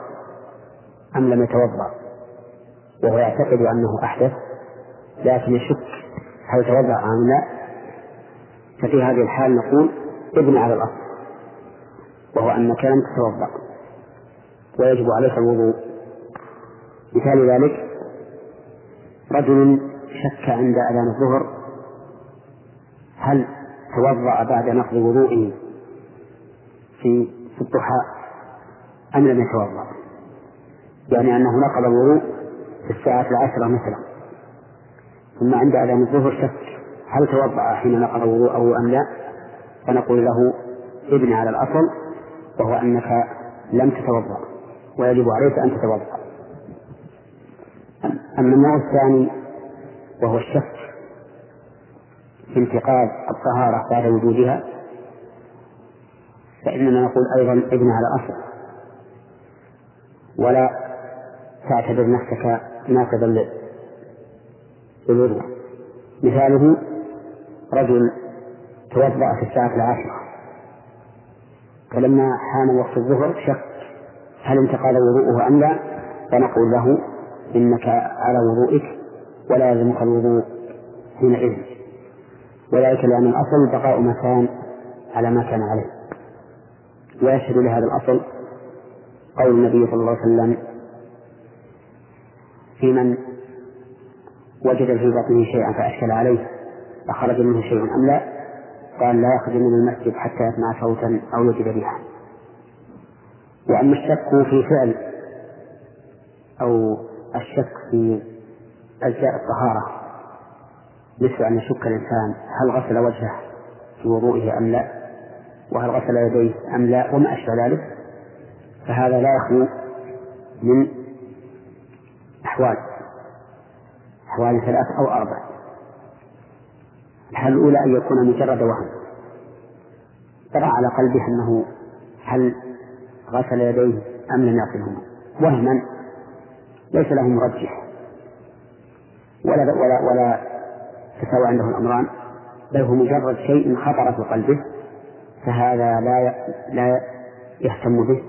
أم لم يتوضأ. وهو يعتقد أنه أحدث لكن يشك هل توضأ أم لا. ففي هذه الحال نقول ابن على الأصل وهو أنك لم تتوضأ ويجب عليك الوضوء. مثال ذلك رجل شك عند أذان الظهر هل توضأ بعد نقض وضوئه في في الضحى أم لم يتوضأ؟ يعني أنه نقض الوضوء في الساعة العاشرة مثلا. ثم عند أذان الظهر شك هل توضأ حين نقض وضوءه أم لا؟ فنقول له ابن على الأصل وهو أنك لم تتوضأ ويجب عليك أن تتوضأ. أما النوع الثاني وهو الشك في انتقاد الطهارة بعد وجودها فإننا نقول أيضا ابن على أصل. ولا تعتبر نفسك ناقضا للوضوء مثاله رجل توضأ في الساعة العاشرة. فلما حان وقت الظهر شك هل انتقض وضوءه أم لا فنقول له إنك على وضوئك ولا يلزمك الوضوء حينئذ. وذلك لأن الأصل بقاء مكان على ما كان عليه. ويشهد لهذا الأصل قول النبي صلى الله عليه وسلم في من وجد في بطنه شيئا فأشكل عليه أخرج منه شيء أم لا؟ قال لا يخرج من المسجد حتى يسمع صوتا أو يجد ريحا وأما الشك في فعل أو الشك في أجزاء الطهارة مثل أن يشك الإنسان هل غسل وجهه في وضوئه أم لا؟ وهل غسل يديه أم لا وما أشبه ذلك فهذا لا يخلو من أحوال أحوال ثلاث أو أربع الحالة الأولى أن يكون مجرد وهم. ترى على قلبه أنه هل غسل يديه أم لم يغسلهما. وهما ليس له مرجح. ولا ولا ولا تساوى عنده الأمران بل هو مجرد شيء خطر في قلبه. فهذا لا لا يهتم به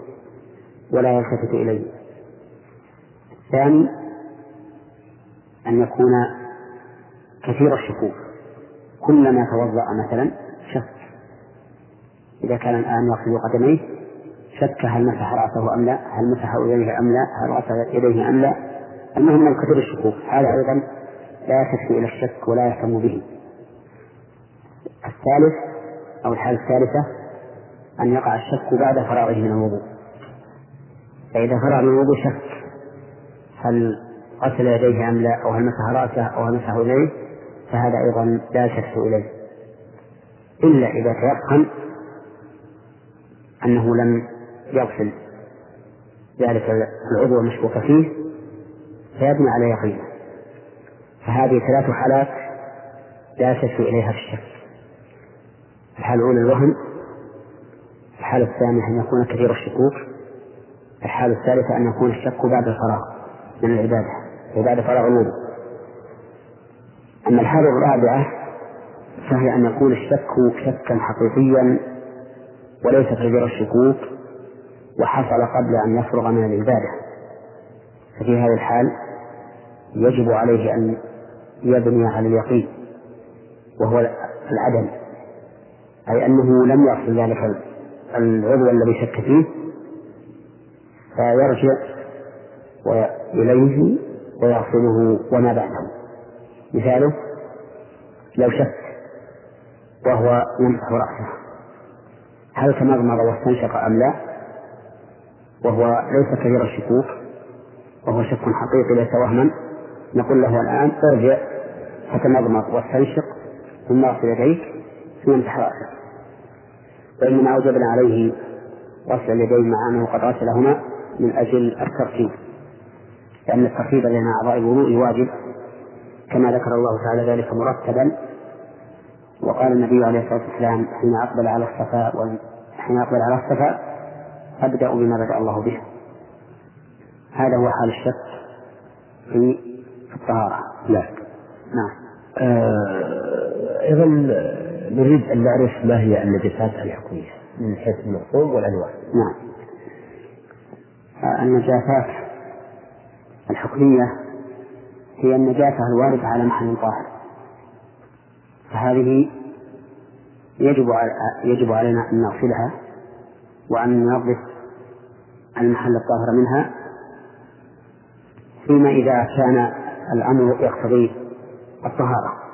ولا يلتفت إليه. الثاني أن يكون كثير الشكوك. كلما توضأ مثلا شك. إذا كان الآن يغسل قدميه شك هل مسح رأسه أم لا هل مسح يديه أم لا هل غسل يديه أم لا. المهم من كثير الشكوك. هذا أيضا لا يلتفت إلى الشك ولا يهتم به. الثالث أو الحالة الثالثة أن يقع الشك بعد فراغه من الوضوء. فإذا فرغ من الوضوء شك هل غسل يديه أم لا أو هل مسح رأسه أو هل مسح يديه فهذا أيضا لا يلتفت إليه. إلا إذا تيقن أنه لم يغسل ذلك العضو المشكوك فيه فيبني على يقينه. فهذه ثلاث حالات لا يلتفت إليها في الشك. الحالة الأولى الوهم الحالة الثانية أن يكون كثير الشكوك الحالة الثالثة أن يكون الشك بعد الفراغ من العبادة وبعد فراغ الوضوء. أما الحالة الرابعة فهي أن يكون الشك شكا حقيقيا وليس كثير الشكوك وحصل قبل أن يفرغ من العبادة. ففي هذه الحال يجب عليه أن يبني على اليقين وهو العدم أي أنه لم يحصل ذلك العضو الذي شك فيه فيرجع إليه ويغسله وما بعده. مثاله لو شك وهو يمسح رأسه. هل تمضمض واستنشق أم لا؟ وهو ليس كثير الشكوك وهو شك حقيقي ليس وهما. نقول له الآن ارجع فتمضمض واستنشق ثم اغسل يديك ثم امسح رأسك وإنما أوجبنا عليه غسل اليدين مع أنه قد غسلهما من أجل الترتيب. لأن الترتيب بين أعضاء الوضوء واجب كما ذكر الله تعالى ذلك مرتبا. وقال النبي عليه الصلاة والسلام حين أقبل على الصفاء حين أقبل على الصفاء أبدأ بما بدأ الله به. هذا هو حال الشك في الطهارة. لا نعم. آه، أيضا نريد أن نعرف ما هي النجاسات الحكمية من حيث المفهوم والأنواع نعم. النجاسات الحكمية هي النجاسة الواردة على محل طاهر. فهذه يجب يجب علينا أن نغسلها وأن ننظف المحل الطاهر منها فيما إذا كان الأمر يقتضي الطهارة.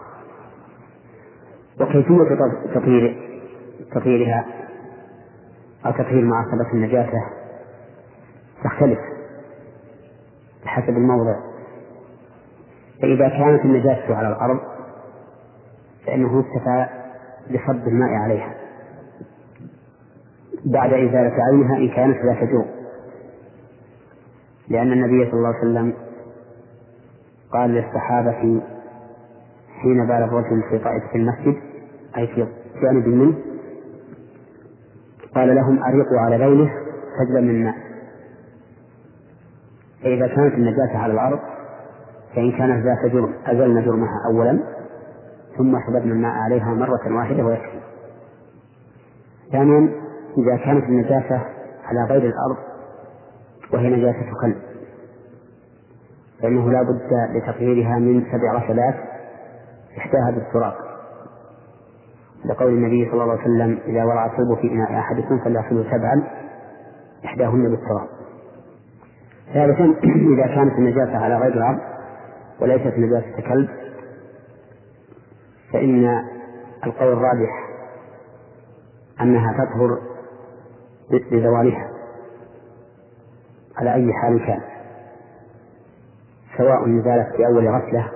وكيفية تطهير تطهيرها أو تطهير معصبة النجاسة تختلف بحسب الموضع. فإذا كانت النجاسة على الأرض فإنه اكتفى بصب الماء عليها بعد إزالة عينها إن كانت لا تجوع. لأن النبي صلى الله عليه وسلم قال للصحابة حين بال الرجل في طائفة المسجد أي في جانب منه قال لهم أريقوا على بوله سجلا من ماء. فإذا كانت النجاسة على الأرض فإن كانت ذات جرم أزلنا جرمها أولا ثم صببنا الماء عليها مرة واحدة ويكفي. ثانيا إذا كانت النجاسة على غير الأرض وهي نجاسة كلب فإنه لا بد لتطهيرها من سبع غسلات إحداها بالتراب لقول النبي صلى الله عليه وسلم إذا وضع الكلب في إناء أحدكم فليغسله سبعا إحداهن بالتراب. ثالثا إذا كانت النجاسة على غير الأرض وليست نجاسة كلب فإن القول الراجح أنها تطهر بزوالها على أي حال كان سواء زالت في أول غسلة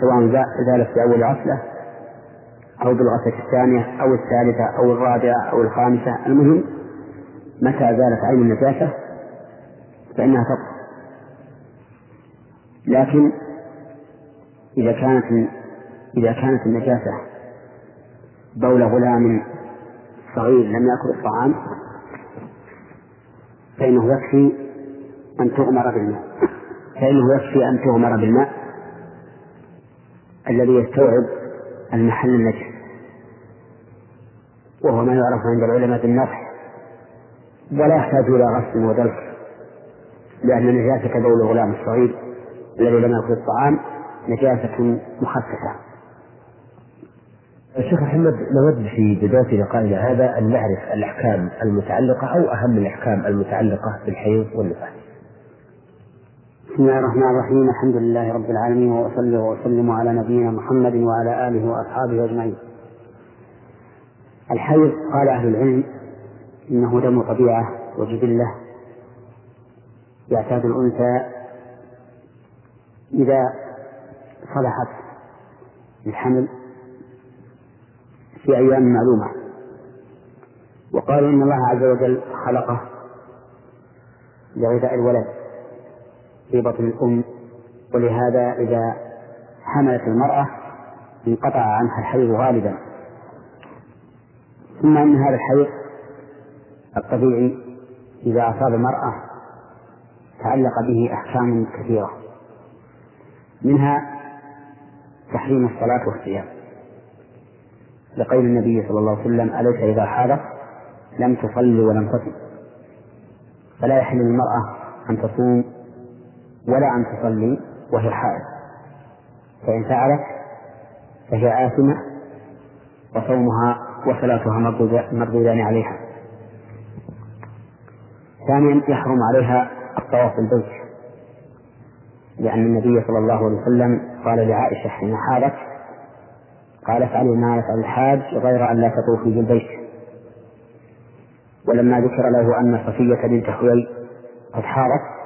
سواء زالت في أول غسلة أو بالغسلة الثانية أو الثالثة أو الرابعة أو الخامسة. المهم متى زالت عين النجاسة؟ فإنها تطهر لكن إذا كانت إذا كانت النجاسة بول غلام صغير لم يأكل الطعام فإنه يكفي أن تغمر بالماء. فإنه يكفي أن تغمر بالماء. الذي يستوعب المحل النجس وهو ما يعرف عند العلماء بالنفح ولا يحتاج إلى غسل ودلك لأن نجاسة بول الغلام الصغير الذي لم يأكل الطعام نجاسة مخففة الشيخ محمد نود في بداية لقائنا هذا أن نعرف الأحكام المتعلقة أو أهم الأحكام المتعلقة بالحيض والنفاس. بسم الله الرحمن الرحيم. الحمد لله رب العالمين وأصلي وأسلم على نبينا محمد وعلى آله وأصحابه أجمعين. الحيض قال أهل العلم إنه دم طبيعة وجبلة يعتاد الأنثى إذا صلحت الحمل في أيام معلومة. وقالوا إن الله عز وجل خلقه لغذاء الولد. في بطن الأم ولهذا إذا حملت المرأة انقطع عنها الحيض غالبا. ثم أن هذا الحيض الطبيعي إذا أصاب المرأة تعلق به أحكام كثيرة. منها تحريم الصلاة والصيام. لقول النبي صلى الله عليه وسلم أليس إذا حاضت لم تصلي ولم تصم. فلا يحل للمرأة أن تصوم ولا أن تصلي وهي حائض. فإن فعلت فهي آثمة وصومها وصلاتها مردودان عليها. ثانيا يحرم عليها الطواف بالبيت لأن النبي صلى الله عليه وسلم قال لعائشة حين حارت قال افعلي ما يفعل الحاج غير أن لا تطوفي بالبيت ولما ذكر له أن صفية بنت حيي قد حارت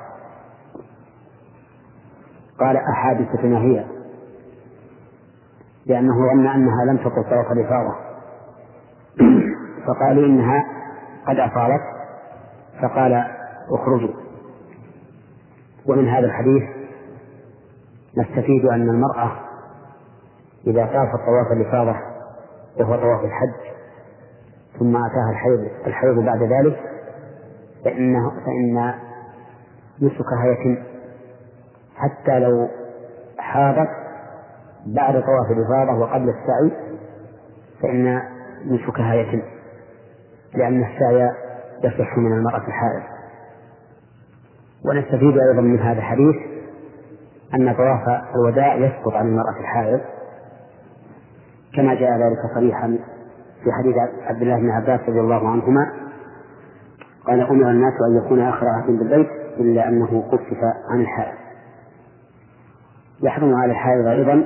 قال أحادثتنا هي؟ لأنه ظن أنها لم تطل طواف الإفاضة. فقالوا إنها قد أفاضت فقال اخرجوا. ومن هذا الحديث نستفيد أن المرأة إذا طافت طواف الإفاضة وهو طواف الحج ثم أتاها الحيض الحيض بعد ذلك فإنه فإن نسكها يتم. حتى لو حاضت بعد طواف الإفاضة وقبل السعي فإن نسكها يتم لأن السعي يصح من المرأة الحائض. ونستفيد أيضا من هذا الحديث أن طواف الوداع يسقط عن المرأة الحائض. كما جاء ذلك صريحا في حديث عبد الله بن عباس رضي الله عنهما قال أمر الناس أن يكون آخر عهد بالبيت إلا أنه خفف عن الحائض. يحرم على الحائض أيضا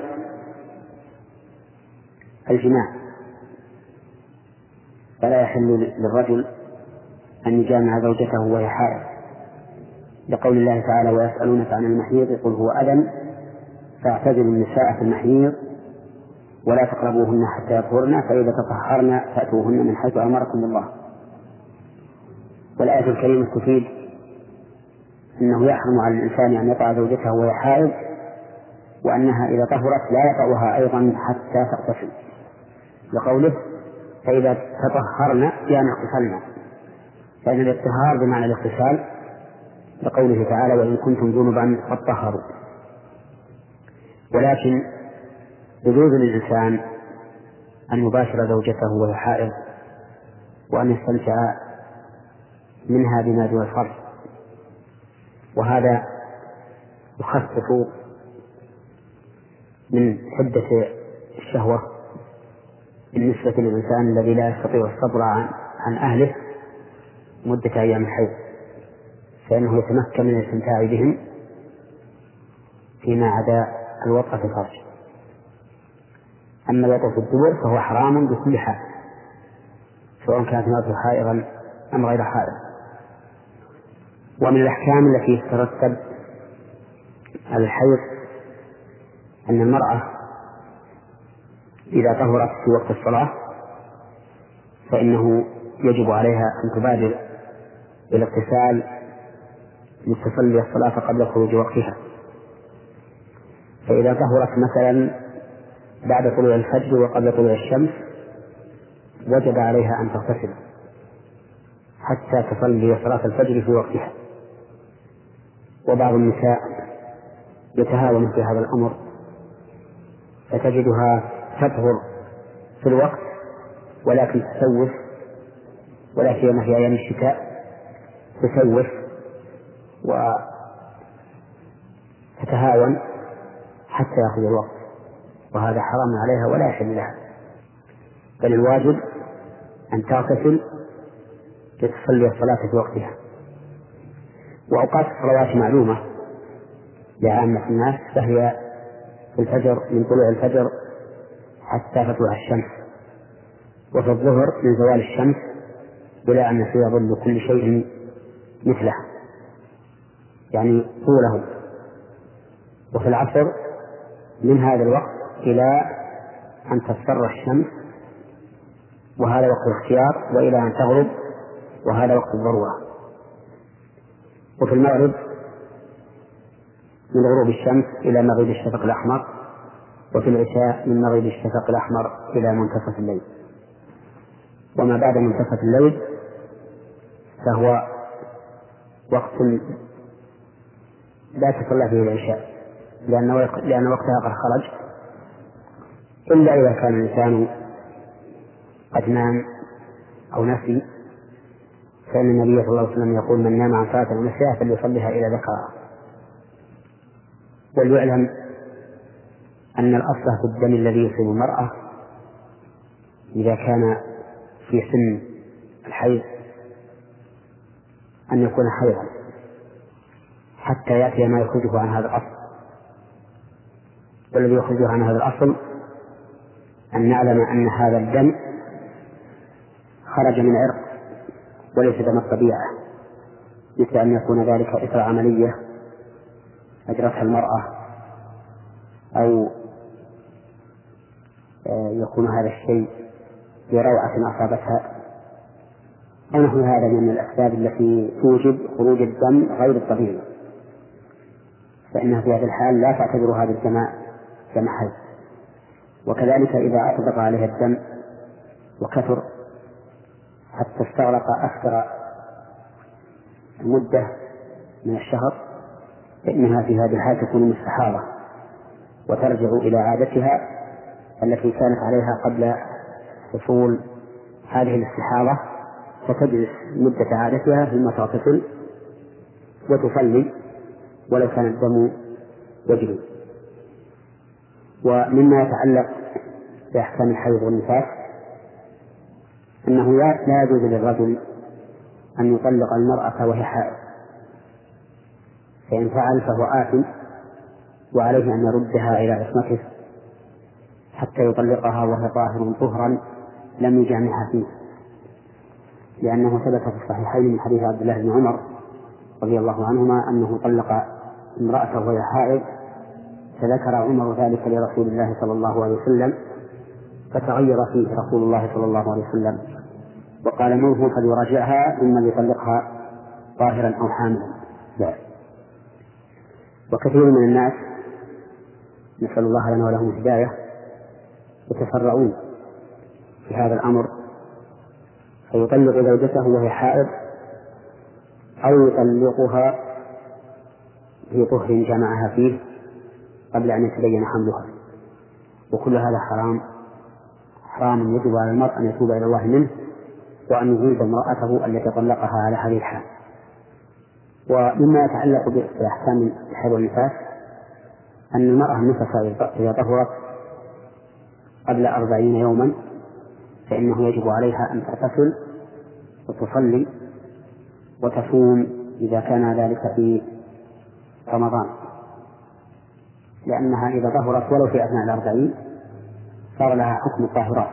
الجماع. فلا يحل للرجل أن يجامع زوجته وهي حائض. لقول الله تعالى ويسألونك عن المحيض قل هو أذى فاعتزلوا النساء في المحيض ولا تقربوهن حتى يطهرن فإذا تطهرن فأتوهن من حيث أمركم الله. والآية الكريمة تفيد أنه يحرم على الإنسان أن يطع زوجته وهي حائض وأنها إذا طهرت لا يطأها أيضا حتى تغتسل لقوله فإذا تطهرن يعني اغتسلن فإن الاطهار بمعنى الاغتسال لقوله تعالى وإن كنتم جنبا فاطهروا. ولكن يجوز للإنسان أن يباشر زوجته وهي حائض وأن يستمتع منها بما دون الفرج وهذا يخفف من حدة الشهوة بالنسبة للإنسان الذي لا يستطيع الصبر عن, عن أهله مدة أيام الحيض فإنه يتمكن من الاستمتاع بهم فيما عدا الوطأ في الفرج أما الوطأ في الدبر فهو حرام بكل حال سواء كانت امرأته حائضا أم غير حائض. ومن الأحكام التي تترتب على الحيض أن المرأة إذا طهرت في وقت الصلاة فإنه يجب عليها أن تبادر بالاغتسال لتصلي الصلاة قبل خروج وقتها. فإذا طهرت مثلا بعد طلوع الفجر وقبل طلوع الشمس وجب عليها أن تغتسل حتى تصلي صلاة الفجر في وقتها. وبعض النساء يتهاون في هذا الأمر فتجدها تطهر في الوقت ولكن تسوف ولا سيما في أيام الشتاء تسوف وتتهاون حتى يأخذ الوقت. وهذا حرام عليها ولا يحل لها. بل الواجب أن تغتسل لتصلي الصلاة في وقتها. وأوقات الصلوات معلومة لعامة الناس فهي في الفجر من طلوع الفجر حتى تطلع الشمس. وفي الظهر من زوال الشمس إلى أن يصير ظل كل شيء مثله. يعني طوله وفي العصر من هذا الوقت إلى أن تصفر الشمس وهذا وقت الاختيار وإلى أن تغرب وهذا وقت الضرورة. وفي المغرب من غروب الشمس إلى مغيب الشفق الأحمر وفي العشاء من مغيب الشفق الأحمر إلى منتصف الليل. وما بعد منتصف الليل فهو وقت لا تصلى فيه العشاء لأن لأن وقتها قد خرج. إلا إذا كان الإنسان قد نام أو نسي فإن النبي صلى الله عليه وسلم يقول من نام عن صلاة المساء فليصليها إذا ذكرها. وليعلم أن الأصل في الدم الذي يصيب المرأة إذا كان في سن الحيض أن يكون حيضا حتى يأتي ما يخرجه عن هذا الأصل. والذي يخرجه عن هذا الأصل أن نعلم أن هذا الدم خرج من عرق وليس دم الطبيعة مثل أن يكون ذلك إثر عملية أجرتها المرأة أو آه، يكون هذا الشيء بروعة أصابتها. أو نحو هذا من الأسباب التي توجب خروج الدم غير الطبيعي. فإنها في هذه الحال لا تعتبر هذا الدم دم حي. وكذلك إذا أطبق عليها الدم وكثر حتى استغرق أكثر مدة من الشهر فإنها في هذه الحال تكون مستحاضة وترجع إلى عادتها التي كانت عليها قبل حصول هذه الاستحاضة فتجلس مدة عادتها ثم تغتسل وتصلي ولو كان الدم يجري ومما يتعلق بأحكام الحيض والنفاس أنه لا يجوز للرجل أن يطلق المرأة وهي حائض. فإن فعل فهو آثم وعليه أن يردها إلى عصمته حتى يطلقها وهي طاهر طهرا لم يجامعها فيه. لأنه ثبت في الصحيحين من حديث عبد الله بن عمر رضي الله عنهما أنه طلق امرأته وهي حائض فذكر عمر ذلك لرسول الله صلى الله عليه وسلم فتغير فيه رسول الله صلى الله عليه وسلم. وقال منه فليراجعها إما ليطلقها طاهرا أو حاملا. لا وكثير من الناس نسأل الله لنا ولهم الهداية يتفرعون في هذا الأمر فيطلق زوجته وهي حائض أو يطلقها في طهر جمعها فيه قبل أن يتبين حملها. وكل هذا حرام حرام يجب على المرء أن يتوب إلى الله منه وأن يعيد امرأته التي طلقها على هذه الحال. ومما يتعلق بأحكام الحيض والنفاس أن المرأة النفس إذا طهرت قبل أربعين يوما فإنه يجب عليها أن تغتسل وتصلي وتصوم إذا كان ذلك في رمضان. لأنها إذا ظهرت ولو في أثناء الأربعين صار لها حكم الطاهرات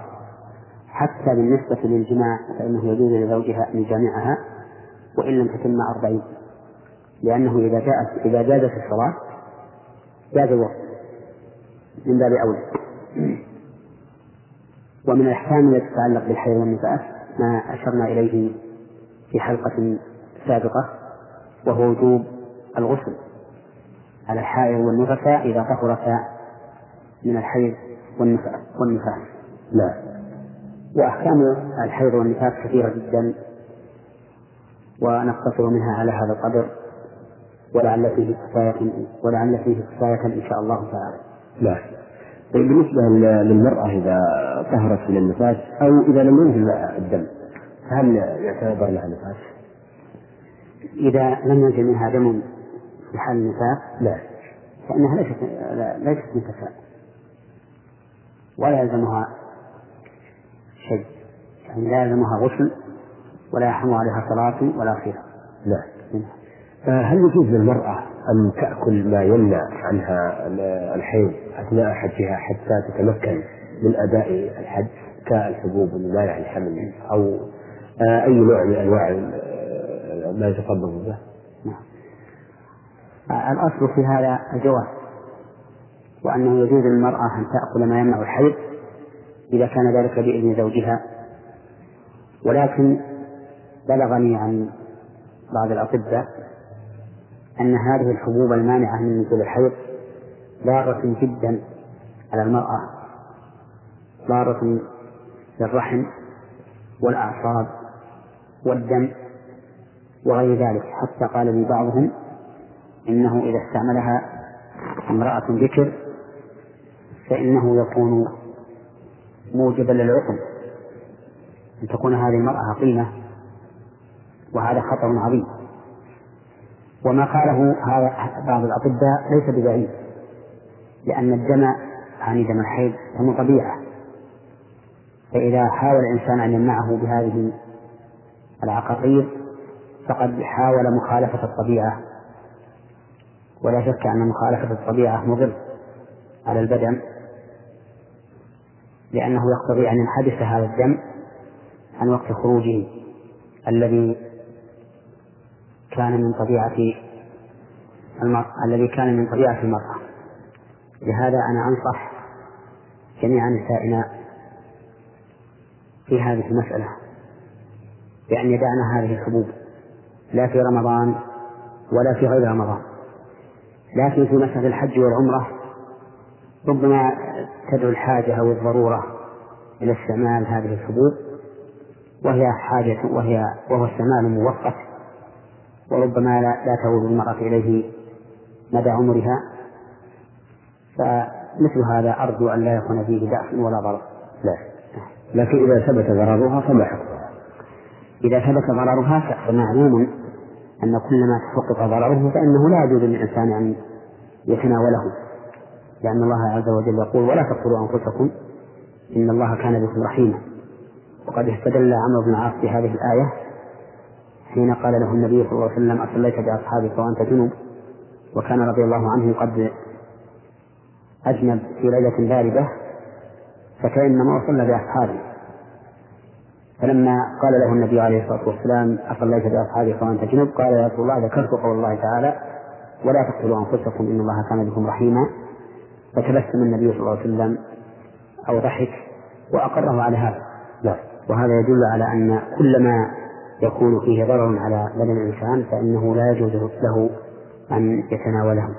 حتى بالنسبة للجماع فإنه يجوز لزوجها أن يجامعها وإن لم تتم أربعين. لأنه إذا جاءت إذا جازت الصلاة جاز الوقت من باب أولى ومن الأحكام التي تتعلق بالحيض والنفاس ما أشرنا إليه في حلقة سابقة وهو وجوب الغسل على الحائض والنفساء إذا طهرتا من الحيض والنفاس نعم وأحكام الحيض والنفاس كثيرة جدا ونقتصر منها على هذا القدر. ولعل فيه كفاية ولعل فيه كفاية إن شاء الله تعالى. نعم. طيب بالنسبة للمرأة إذا طهرت من النفاس أو إذا لم ينزل الدم فهل يعتبر لها نفاس؟ إذا لم ينزل منها دم في حال النفاس؟ لا. فإنها ليست ليست نفساء ولا يلزمها شيء. يعني لا يلزمها غسل ولا يحرم عليها صلاة ولا صيام. لا. هل يجوز للمرأة أن تأكل ما يمنع عنها الحيض أثناء حجها حتى تتمكن من أداء الحج كالحبوب المانع الحمل أو أي نوع من أنواع ما يتصبب به؟ نعم. الأصل في هذا الجواز وأنه يجوز للمرأة أن تأكل ما يمنع الحيض إذا كان ذلك بإذن زوجها ولكن بلغني عن بعض الأطباء أن هذه الحبوب المانعة من نزول الحيض ضارة جدا على المرأة ضارة للرحم والأعصاب والدم وغير ذلك. حتى قال لي بعضهم إنه إذا استعملها امرأة ذكر فإنه يكون موجبا للعقم أن تكون هذه المرأة قيمة وهذا خطر عظيم. وما قاله بعض الأطباء ليس ببعيد لأن الدم يعني دم الحيض دم طبيعة. فإذا حاول الإنسان أن يمنعه بهذه العقاقير فقد حاول مخالفة الطبيعة. ولا شك أن مخالفة الطبيعة مضر على البدن لأنه يقتضي أن ينحبس هذا الدم عن وقت خروجه الذي كان من طبيعة المرأة الذي كان من طبيعة المرأة. لهذا أنا أنصح جميع نسائنا في هذه المسألة بأن يدعن هذه الحبوب لا في رمضان ولا في غير رمضان. لكن في مسألة الحج والعمرة ربما تدعو الحاجة أو الضرورة إلى استعمال هذه الحبوب وهي حاجة وهي وهو استعمال مؤقت وربما لا, لا تعود المرأة إليه مدى عمرها فمثل هذا أرجو أن لا يكون فيه بأس ولا ضرر. لا. لكن إذا ثبت ضررها فما حكمها؟ إذا ثبت ضررها فمعلوم أن كل ما تحقق ضرره فإنه لا يجوز للإنسان أن يتناوله. لأن الله عز وجل يقول ولا تقتلوا أنفسكم إن الله كان بكم رحيما. وقد استدل عمرو بن العاص بهذه الآية حين قال له النبي صلى الله عليه وسلم أصليت بأصحابك وأنت جنوب؟ وكان رضي الله عنه قد أجنب في ليلة باردة فكأنما صلى بأصحابه. فلما قال له النبي عليه الصلاة والسلام أصليت بأصحابك وأنت جنب قال يا رسول الله ذكرت قول الله تعالى ولا تقتلوا أنفسكم إن الله كان بكم رحيما. فتبسم النبي صلى الله عليه وسلم أو ضحك وأقره على هذا. لا. وهذا يدل على أن كل ما يكون فيه ضرر على بدن الإنسان فإنه لا يجوز له أن يتناوله.